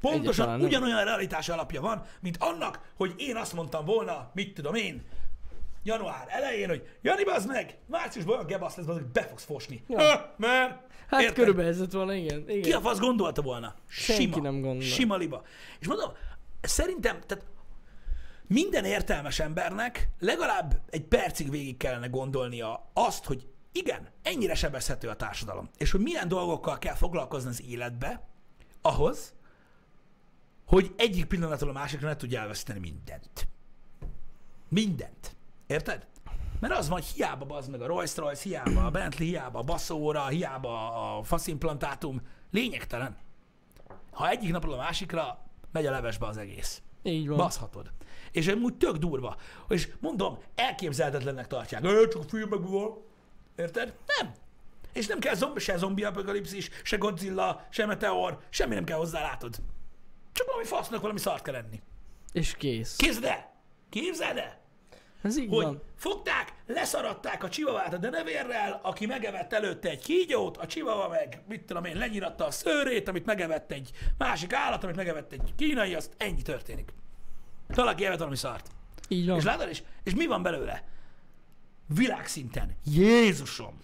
Pontosan nem. ugyanolyan realitás alapja van, mint annak, hogy én azt mondtam volna, mit tudom én, január elején, hogy Jani, bazd meg, márciusban olyan gebasz lesz, bazd be fogsz fosni. Ja. Ha, mert Hát Érted? körülbelül ez volna, igen. igen. ki a fasz gondolta volna? Senki Sima. nem gondol. Sima liba. És mondom, szerintem, tehát minden értelmes embernek legalább egy percig végig kellene gondolnia azt, hogy igen, ennyire sebezhető a társadalom, és hogy milyen dolgokkal kell foglalkozni az életbe, ahhoz, hogy egyik pillanatról a másikra ne tudja elveszteni mindent. Mindent. Érted? Mert az van, hiába az meg a Rolls Royce, hiába a Bentley, hiába a basszóra, hiába a faszimplantátum, lényegtelen. Ha egyik napról a másikra megy a levesbe az egész. Így van. Baszhatod. És amúgy tök durva. És mondom, elképzelhetetlennek tartják. Ö, csak a filmekben van. Érted? Nem. És nem kell zombi, se zombi apokalipszis, se Godzilla, se Meteor, semmi nem kell hozzá, látod. Csak valami fasznak valami szart kell enni. És kész. Képzeld el! Képzeld el! Ez így Hogy van. fogták, leszaradták a csivavát a denevérrel, aki megevett előtte egy kígyót, a csivava meg, mit tudom én, lenyiratta a szőrét, amit megevett egy másik állat, amit megevett egy kínai, azt ennyi történik. Valaki evett valami szart. Így van. És látod, és, és mi van belőle? Világszinten. Jézusom!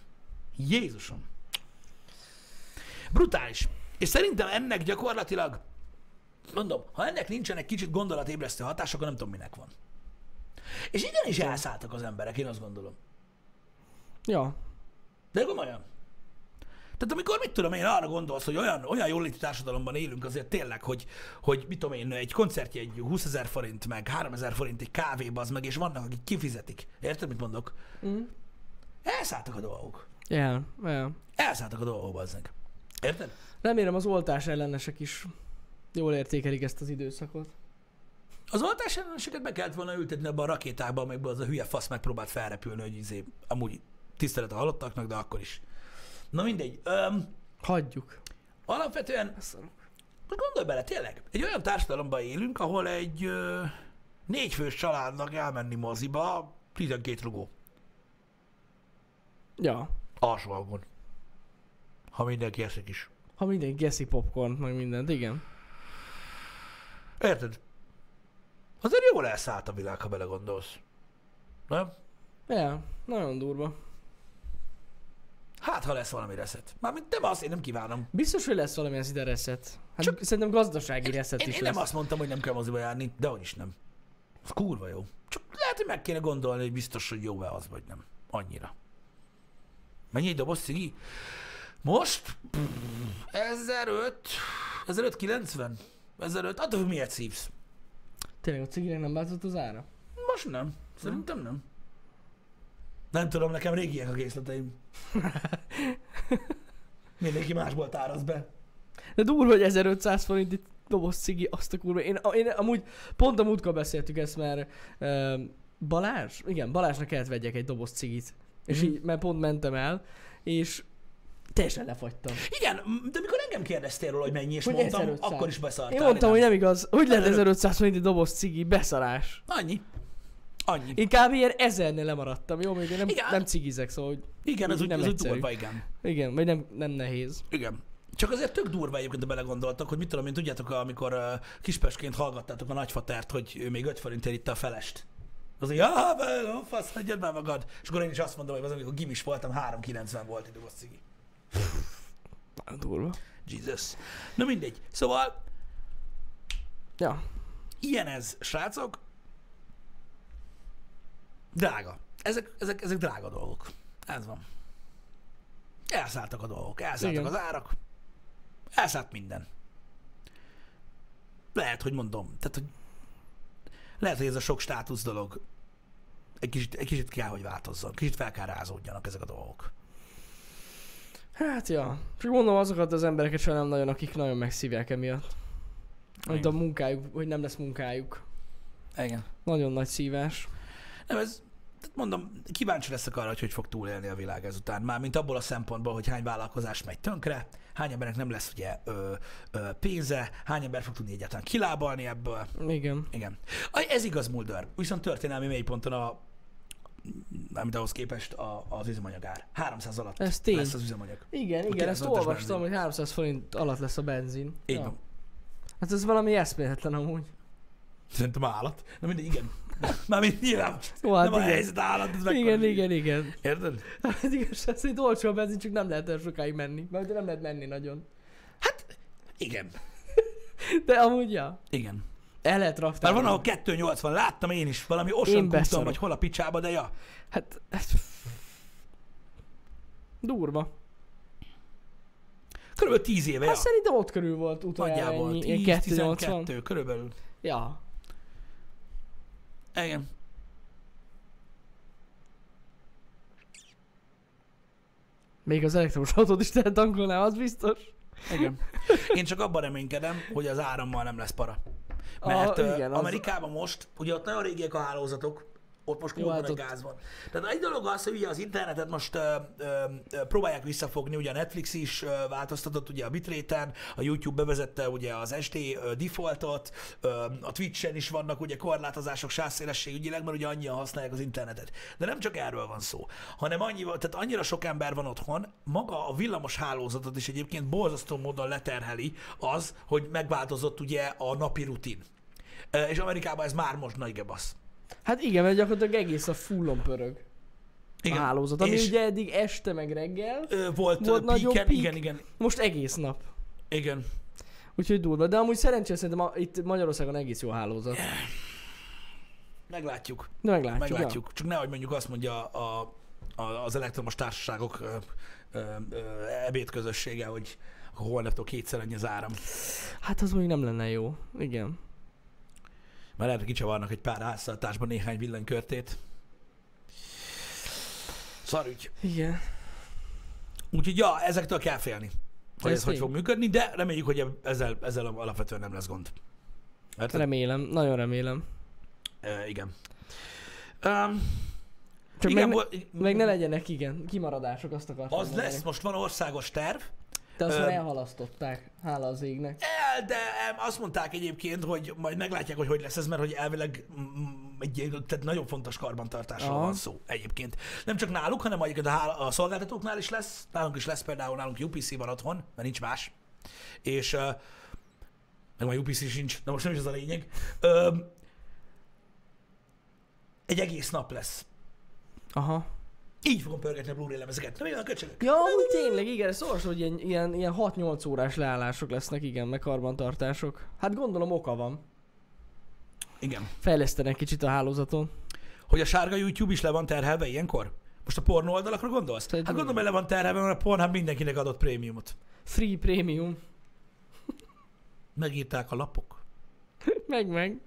Jézusom! Brutális. És szerintem ennek gyakorlatilag, mondom, ha ennek nincsen egy kicsit gondolatébresztő hatás, akkor nem tudom, minek van. És igenis elszálltak az emberek, én azt gondolom. Ja. De komolyan. Tehát amikor, mit tudom én, arra gondolsz, hogy olyan, olyan jóléti társadalomban élünk azért tényleg, hogy, hogy mit tudom én, egy koncertje egy 20 ezer forint, meg 3 ezer forint egy kávéba, az meg, és vannak, akik kifizetik. Érted, mit mondok? Mm. Elszálltak a dolgok. Ja, ja. Elszálltak a dolgok, bazzeg. Érted? Remélem az oltás ellenesek is jól értékelik ezt az időszakot. Az oltás elleneseket be kellett volna ültetni abban a rakétába, amelyben az a hülye fasz megpróbált felrepülni, hogy izé, amúgy tisztelet a halottaknak, de akkor is. Na mindegy. Öm, Hagyjuk. alapvetően. Most gondolj bele, tényleg, egy olyan társadalomban élünk, ahol egy ö, négyfős családnak elmenni moziba 12 rugó Ja. Alsóalgon. Ha mindenki eszik is. Ha mindenki eszi popcorn, meg mindent, igen. Érted? Azért jól elszállt a világ, ha belegondolsz. Nem? Ja, nagyon durva. Hát, ha lesz valami reszet. Mármint nem azt, én nem kívánom. Biztos, hogy lesz valamilyen szinte reset. Hát Csak- szerintem gazdasági reset Én, is én lesz. nem azt mondtam, hogy nem kell moziba járni, de hogy is nem. Az kurva jó. Csak lehet, hogy meg kéne gondolni, hogy biztos, hogy jó-e az, vagy nem. Annyira. Mennyi egy doboz cigi? Most? Pff, 1005, 1590, 1005, attól függ, miért szívsz. Tényleg a ciginek nem változott az ára? Most nem. Szerintem nem. Nem tudom, nekem régiek a készleteim. Mindenki másból tárasz be. De durva, hogy 1500 forint itt doboz cigi, azt a kurva. Én, én amúgy pont a múltkor beszéltük ezt, mert uh, Balázs, igen, Balázsnak kellett vegyek egy doboz cigit. És Mhm. így, mert pont mentem el, és teljesen lefagytam. Igen, de mikor engem kérdeztél róla, hogy mennyi, és Hogy mondtam, 1500. akkor is beszartál. Én mondtam, hogy nem. nem igaz. Hogy lehet Nem, nem. 1500 forint egy doboz cigi? Beszarás. Annyi. Annyi. Én kb. ilyen ezernél lemaradtam, jó? Még én nem, Igen. nem cigizek, szóval hogy Igen, ez úgy nem ez úgy durva, igen. igen, vagy nem, nem nehéz. Igen. Csak azért tök durva egyébként, ha belegondoltak, hogy mit tudom én, tudjátok, amikor uh, kispesként hallgattátok a nagyfatert, hogy ő még 5 forintért itta a felest. Az így, ah, be, no, fasz, hagyjad már magad. És akkor én is azt mondom, hogy az, amikor gimis voltam, 3,90 volt egy doboz cigi. Durva. Jesus. Na mindegy. Szóval, Ja. ilyen ez, srácok. Drága. Ezek, ezek, ezek drága dolgok. Ez van. Elszálltak a dolgok, elszálltak Igen. az árak. Elszállt minden. Lehet, hogy mondom. Tehát, hogy lehet, hogy ez a sok státusz dolog egy kicsit, egy kicsit kell, hogy változzon. Kicsit fel kell rázódjanak ezek a dolgok. Hát ja. Csak mondom azokat az embereket sem nem nagyon, akik nagyon megszívják emiatt. Hogy a munkájuk, hogy nem lesz munkájuk. Igen. Nagyon nagy szívás. Nem, ez, mondom, kíváncsi leszek arra, hogy hogy fog túlélni a világ ezután. Mármint abból a szempontból, hogy hány vállalkozás megy tönkre, hány embernek nem lesz ugye ö, ö, pénze, hány ember fog tudni egyáltalán kilábalni ebből. Igen. Igen. Ez igaz, Mulder. Viszont történelmi mélyponton a amit ahhoz képest a, az üzemanyagár. 300 alatt Ez tény. lesz az üzemanyag. Igen, igen, Oké, ezt olvastam, benzin. hogy 300 forint alatt lesz a benzin. Így Ja. van. Hát ez valami eszméletlen amúgy. Szerintem állat. Na mindegy, igen. Mármint nyilván. Hát nem a igen. helyzet állat, ez Igen, igen, igen. Érted? Hát igazság szerint olcsó a benzin, csak nem lehet el sokáig menni. Mert nem lehet menni nagyon. Hát, igen. De amúgy, ja. Igen. El lehet Már raktálni. van, ahol 280, láttam én is, valami Én Ocean úton, beszarok. vagy hol a picsába, de ja. Hát, hát... Durva. Körülbelül 10 éve, Hát ja. szerintem ott körül volt utoljára Nagyjából ennyi. Ilyen 280. 10-12, körülbelül. Ja. Igen. Még az elektromos autót is lehet tankolnál, az biztos. Igen. Én csak abban reménykedem, hogy az árammal nem lesz para. Mert ah, igen, az- Amerikában most, ugye ott nagyon régiek a hálózatok, ott most kurva hát ott- gáz van. Tehát egy dolog az, hogy ugye az internetet most ö, ö, ö, próbálják visszafogni, ugye a Netflix is ö, változtatott ugye a bitréten, a YouTube bevezette ugye az SD ö, defaultot, ö, a Twitch-en is vannak ugye korlátozások sávszélességügyileg, mert ugye annyian használják az internetet. De nem csak erről van szó, hanem annyi, tehát annyira sok ember van otthon, maga a villamos hálózatot is egyébként borzasztó módon leterheli az, hogy megváltozott ugye a napi rutin. És Amerikában ez már most nagy gebasz. Hát igen, mert gyakorlatilag egész a fullon pörög Igen. a hálózat. Ami És ugye eddig este meg reggel, ö, volt, volt nagyobb peaken, peak. igen, igen, most egész nap. igen. Úgyhogy durva. De amúgy szerencsére szerintem a, itt Magyarországon egész jó hálózat. Meglátjuk, De meglátjuk. meglátjuk. Csak nehogy mondjuk azt mondja a, a, az elektromos társaságok ö, ö, ö, ebédközössége, hogy holnaptól kétszer annyi az áram. Ja. Hát az még nem lenne jó. Igen. Már lehet, kicsavarnak egy pár háztartásban néhány villanykörtét. Szarügy. Igen. Úgyhogy ja, ezektől kell félni, hogy ez, Ez hogy fog működni, de reméljük, hogy ezzel, ezzel alapvetően nem lesz gond. Érted? Remélem, nagyon remélem. E, igen. Um, Csak igen, meg, ne, meg ne legyenek, igen, kimaradások, azt akartam az mondani. lesz, most van országos terv, De azt már elhalasztották, hála az égnek. El, de azt mondták egyébként, hogy majd meglátják, hogy hogy lesz ez, mert hogy elvileg mm, egy ilyen- tehát nagyon fontos karbantartásról Aha. van szó egyébként. Nem csak náluk, hanem egyébként a, a szolgáltatóknál is lesz. Nálunk is lesz például, nálunk UPC van otthon, mert nincs más. És uh, meg már UPC sincs, de most nem is ez a lényeg. Um, egy egész nap lesz. Aha. Így fogom pörgetni a Blu-ray lemezeket. Nem olyan köcsögök. Ja, úgy tényleg, igen, szóval, hogy ilyen, ilyen, ilyen 6-8 órás leállások lesznek, igen, meg karbantartások. Hát gondolom oka van. Igen. Fejlesztenek kicsit a hálózaton. Hogy a sárga YouTube is le van terhelve ilyenkor? Most a pornó oldalakra gondolsz? Hát Szerintem gondolom, hogy le van terhelve, mert a Pornhub mindenkinek adott prémiumot. Free Premium. Megírták a lapok. meg, meg.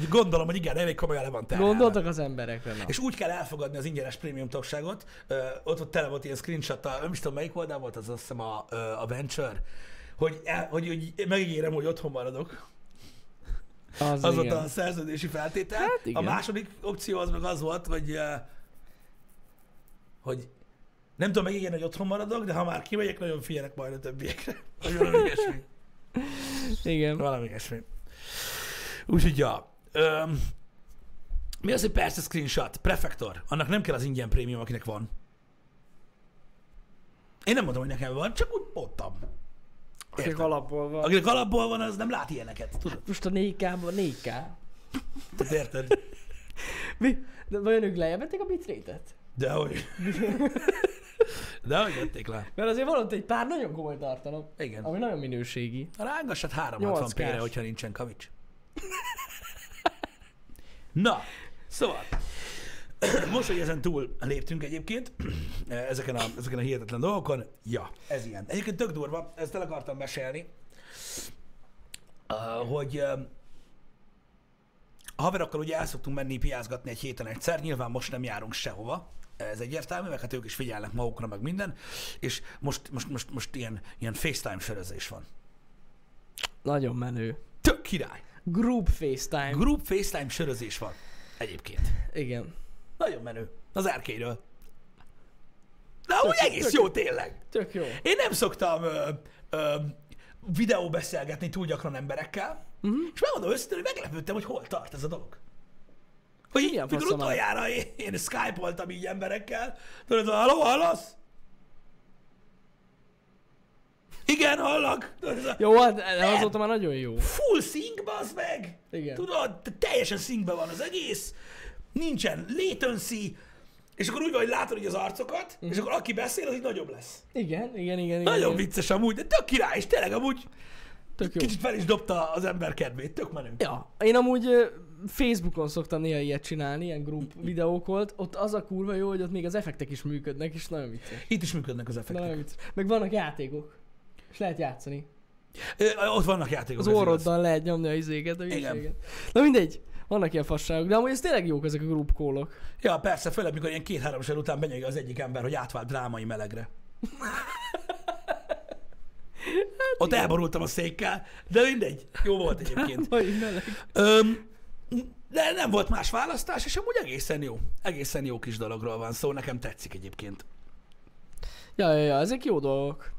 Úgy gondolom, hogy igen, elég komolyan le van terhelve. Gondoltak az emberekre, na. És úgy kell elfogadni az ingyenes prémium tagságot, ö, ott, ott tele volt ilyen screenshot nem is tudom melyik oldal volt, az azt hiszem a, a Venture, hogy, el, hogy, hogy megígérem, hogy otthon maradok. Az, Az volt a szerződési feltétel. Hát a igen. második opció az meg az volt, hogy, hogy nem tudom megígérni, hogy otthon maradok, de ha már kimegyek, nagyon figyelek majd a többiekre. Vagy valami ilyesmi. Igen. Valami ilyesmi. Úgyhogy, ja. Öm, mi az, hogy persze screenshot? Prefektor. Annak nem kell az ingyen prémium, akinek van. Én nem mondom, hogy nekem van, csak úgy mondtam. Érted? alapból van. Akinek alapból van, az nem lát ilyeneket. Tudod? Most a 4K-ban 4K. Tehát érted? Mi? De vajon ők lejjebb a bitrate-et? De hogy. De hogy vették le. Mert azért van ott egy pár nagyon komoly tartalom, Igen. ami nagyon minőségi. Rángassad 360 8K-s. p-re, hogyha nincsen kavics. Na, szóval, most, hogy ezen túl léptünk egyébként, ezeken a, ezeken a hihetetlen dolgokon, ja, ez ilyen. Egyébként tök durva, ezt el akartam mesélni, hogy a haverokkal ugye el szoktunk menni piázgatni egy héten egyszer, nyilván most nem járunk sehova, ez egyértelmű, meg hát ők is figyelnek magukra, meg minden, és most, most, most, most ilyen, ilyen FaceTime sörözés van. Nagyon menő. Tök király. Group FaceTime. Group FaceTime sörözés van. Egyébként. Igen. Nagyon menő. Az erkéről. De Tök- egész tök- jó tényleg. Tök jó. Én nem szoktam ö, ö, videó beszélgetni túl gyakran emberekkel, uh-huh. és megmondom őszintén, hogy meglepődtem, hogy hol tart ez a dolog. Hogy így, mikor utoljára én, én skype-oltam így emberekkel, tudod, halló, hallasz? Igen, hallak. Jó, hát Nem. azóta már nagyon jó. full sync, bazd meg! Igen. Tudod, te- teljesen syncben van az egész, nincsen latency, és akkor úgy van, hogy látod így az arcokat, és akkor aki beszél, az így nagyobb lesz. Igen, igen, igen. igen Nagyon igen. vicces amúgy, de tök király, és tényleg amúgy Tök jó. kicsit fel is dobta az ember kedvét, tök menő. Ja, én amúgy Facebookon szoktam néha ilyet csinálni, ilyen group videókolt. Ott az a kurva jó, hogy ott még az effektek is működnek, és nagyon vicces. Itt is működnek az Nagyon effektek. vicces. Meg vannak játékok. És lehet játszani. Ö, Ott vannak játékok. Az orroddal lehet nyomni a izéket, a Igen. Na mindegy. Vannak ilyen fasságok, de amúgy ez tényleg jók ezek a group callok. Ja, persze, főleg, mikor ilyen két-három sor után benyögi az egyik ember, hogy átvált drámai melegre. Ott elborultam a székkel, de mindegy. Jó volt egyébként. Öm, de nem volt más választás, és amúgy egészen jó. Egészen jó kis dologról van szó, nekem tetszik egyébként. Ja, ja, ja, ezek jó dolgok.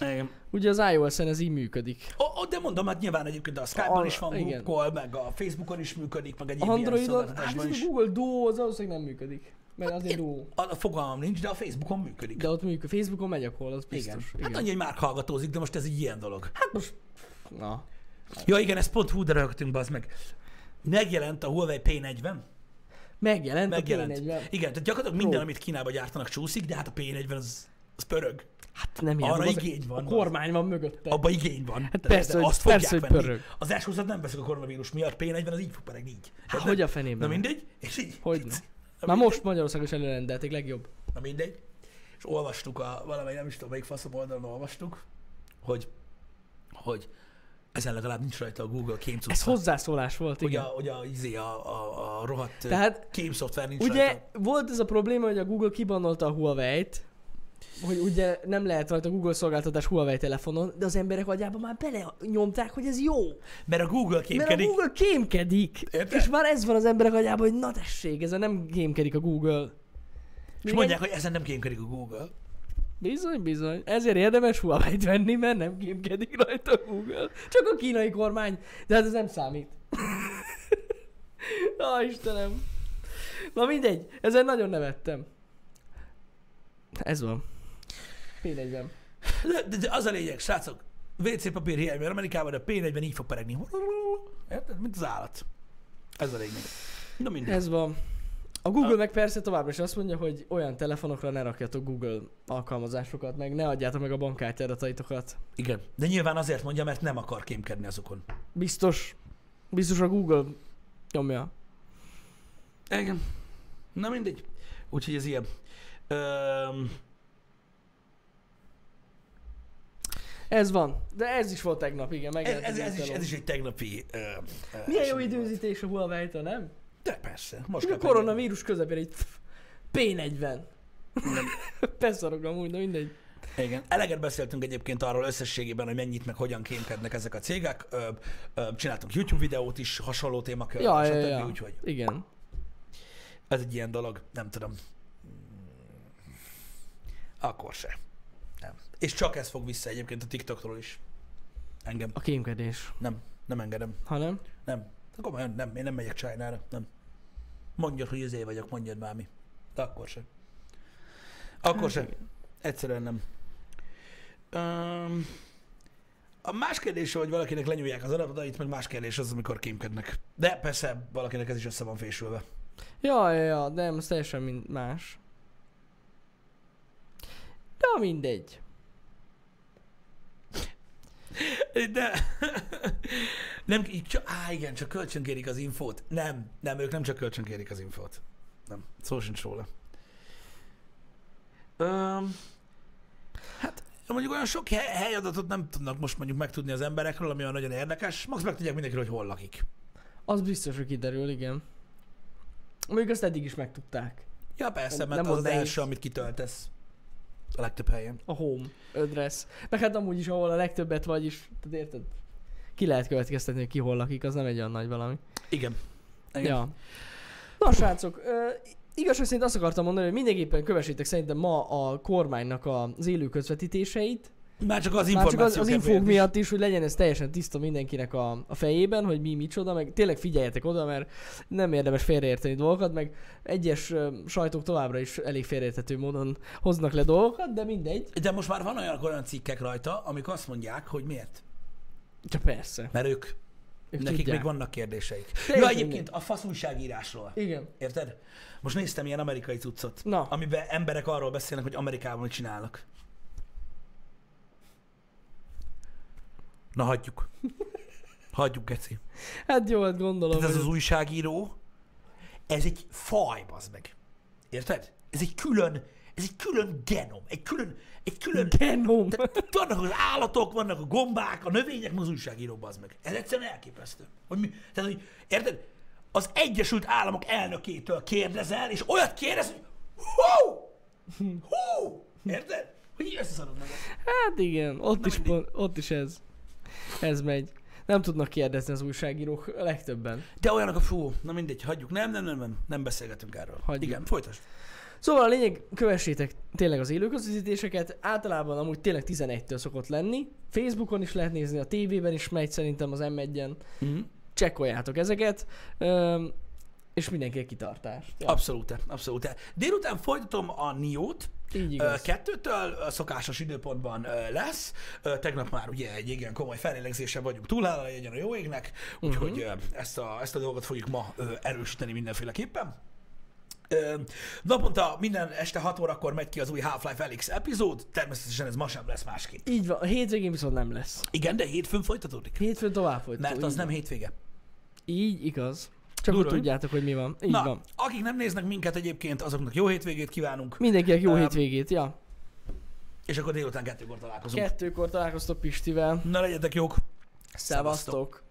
Igen. Ugye az iOS-en ez így működik. O, o, de mondom, hát nyilván egyébként a Skype-on is van igen. Google Call, meg a Facebookon is működik, meg egyéb ilyen Androidon, hát szolgáltatásban ez is. a Google Duo, az valószínűleg nem működik. Mert azért Duo. A, a fogalmam nincs, de a Facebookon működik. De ott működik. Facebookon megy a call, az igen. biztos. Hát annyi, hogy már hallgatózik, de most ez egy ilyen dolog. Hát most... Na. Ja igen, ezt pont hú, de rögtünk, bazd meg. Megjelent a Huawei P40. Megjelent, Megjelent. a P40. Igen, tehát gyakorlatilag minden, Pro. amit Kínába gyártanak csúszik, de hát a P40 az, az pörög. Hát nem ilyen. Arra az- igény van, A kormány van mögötte. Abba igény van. Hát persze, hogy- persze, hogy pörög. Az s nem veszik a koronavírus miatt, P40 az így fog pörögni így. Hát de- hogy a fenében? Na mindegy, és így. Hogy ne? Na Már mindegy. most Magyarországon is előrendelték, legjobb. Na mindegy. És olvastuk a, valamely nem is tudom, melyik faszom oldalon olvastuk, hogy, hogy ezen legalább nincs rajta a Google kémcucca. Ez hozzászólás volt, hogy igen. a, hogy a, izé, a, a, a rohadt Tehát kém szoftver nincs Ugye rajta. volt ez a probléma, hogy a Google kibannolta a Huawei-t, hogy ugye nem lehet rajta Google szolgáltatás Huawei telefonon, de az emberek agyában már bele nyomták, hogy ez jó. Mert a Google Mert a kémkedik. Google kémkedik. Érted? És már ez van az emberek agyában, hogy na tessék, ezen nem kémkedik a Google. És mondják, hogy ezen nem kémkedik a Google. Bizony, bizony. Ezért érdemes Huawei-t venni, mert nem kémkedik rajta a Google. Csak a kínai kormány. De hát ez nem számít. Á, Istenem. Na mindegy, ezen nagyon nevettem. Ez van. P40. De, de, de az a lényeg, srácok, WC papír hiány, mert Amerikában a P40 így fog peregni. Érted? Mint az állat. Ez a lényeg. Na mindegy. Ez van. A Google meg persze továbbra is azt mondja, hogy olyan telefonokra ne rakjatok Google alkalmazásokat, meg ne adjátok meg a bankkártya adataitokat. Igen. De nyilván azért mondja, mert nem akar kémkedni azokon. Biztos. Biztos a Google nyomja. Igen. Na mindegy. Úgyhogy ez ilyen. Öm, Ez van. De ez is volt tegnap, igen. ez, ez, ez, is, ez is egy tegnapi... Ö, ö, Milyen jó időzítés a huawei nem? De persze. Most a koronavírus közepén egy P40. Beszarok amúgy, de mindegy. Igen. Eleget beszéltünk egyébként arról összességében, hogy mennyit meg hogyan kémkednek ezek a cégek. Ö, ö, csináltunk YouTube videót is hasonló témakörről, Ja, ja, ja. Úgyhogy Igen. ez egy ilyen dolog, nem tudom. Akkor se. Nem. És csak ez fog vissza egyébként a TikTokról is. Engem. A kémkedés. Nem. Nem engedem. Hanem? Nem. Komolyan nem. Én nem megyek Csájnára. Nem. Mondjad, hogy izé vagyok, mondjad már mi. De akkor se. Akkor Hát se. igen. Egyszerűen nem. Um, a más kérdés, hogy valakinek lenyúlják az adatait, meg más kérdés az, amikor kémkednek. De persze valakinek ez is össze van fésülve. Ja, ja, ja, de ez teljesen mind más. De mindegy. De nem, csak, á igen, csak kölcsönkérik az infót. Nem, nem, ők nem csak kölcsönkérik az infót. Nem, szó sincs róla. Um, hát mondjuk olyan sok hely, helyadatot nem tudnak most mondjuk megtudni az emberekről, ami olyan nagyon érdekes. Max megtudják mindenkiről, hogy hol lakik. Az biztos, hogy kiderül, igen. Mondjuk azt eddig is megtudták. Ja persze, Nem- mert nem az az nehéz. első, amit kitöltesz. A legtöbb helyen. A home address. Meg hát amúgy is, ahol a legtöbbet vagy is, tehát érted? Ki lehet következtetni, hogy ki hol lakik, az nem egy olyan nagy valami. Igen. Igen. Ja. Na srácok, ö, igazság szerint azt akartam mondani, hogy mindenképpen kövessétek szerintem ma a kormánynak az élő közvetítéseit. Már csak az Már csak információ az, az infók miatt is, hogy legyen ez teljesen tiszta mindenkinek a, a fejében, hogy mi micsoda, meg tényleg figyeljetek oda, mert nem érdemes félreérteni dolgokat, meg egyes ö, sajtók továbbra is elég félreérthető módon hoznak le dolgokat, de mindegy. De most már van olyan, olyan cikkek rajta, amik azt mondják, hogy miért. Csak persze. Mert ők, Ők nekik tudják. még vannak kérdéseik. Teljesen Ja, egyébként mindegy. a fasz újságírásról. Igen. Érted? Most néztem ilyen amerikai cuccot, Na. amiben emberek arról beszélnek, hogy Amerikában mit csinálnak. Na hagyjuk. Hagyjuk, Geci. Hát jó, hát gondolom. Tehát ez az újságíró, ez egy faj, bazd meg. Érted? Ez egy külön, ez egy külön genom, egy külön, egy külön... Genom. Tehát vannak az állatok, vannak a gombák, a növények, meg az újságíró, bazd meg. Ez egyszerűen elképesztő. Hogy mi, tehát, hogy, érted? Az Egyesült Államok elnökétől kérdezel, és olyat kérdez, hogy hú! Hú! Érted? Hogy így összeszarod meg. Hát igen, ott Na is, pont, ott is ez. Ez megy. Nem tudnak kérdezni az újságírók legtöbben. De olyanok a fú, na mindegy, hagyjuk. Nem, nem, nem, nem, nem beszélgetünk erről. Hagyjuk. Igen, folytasd. Szóval a lényeg, kövessétek tényleg az élőközvetítéseket, általában amúgy tényleg 11-től szokott lenni. Facebookon is lehet nézni, a tévében is megy szerintem az M1-en. Mhm. Csekkoljátok ezeket, öm, és mindenki kitartást. Ja, Abszolút, abszolút. Délután folytatom a Niót, így igaz. Kettőtől szokásos időpontban lesz. Tegnap már ugye egy igen komoly felélegzésen vagyunk túlhálva, legyen a jó égnek, úgyhogy ö, ezt a, ezt a dolgot fogjuk ma erősíteni mindenféleképpen. Naponta minden este 6 órakor megy ki az új Half-Life Alyx epizód, természetesen ez ma sem lesz másképp. Így van, a hétvégén viszont nem lesz. Igen, de hétfőn folytatódik. Hétfőn tovább folytató. Mert az nem van. hétvége. Így igaz. Csak Durva, tudjátok, hogy mi van. Így Na, van. akik nem néznek minket egyébként, azoknak jó hétvégét kívánunk, Mindenkinek jó Öm, hétvégét, ja. és akkor délután kettőkor találkozunk. Kettőkor találkoztok Pistivel. Na legyetek jók! Szevasztok!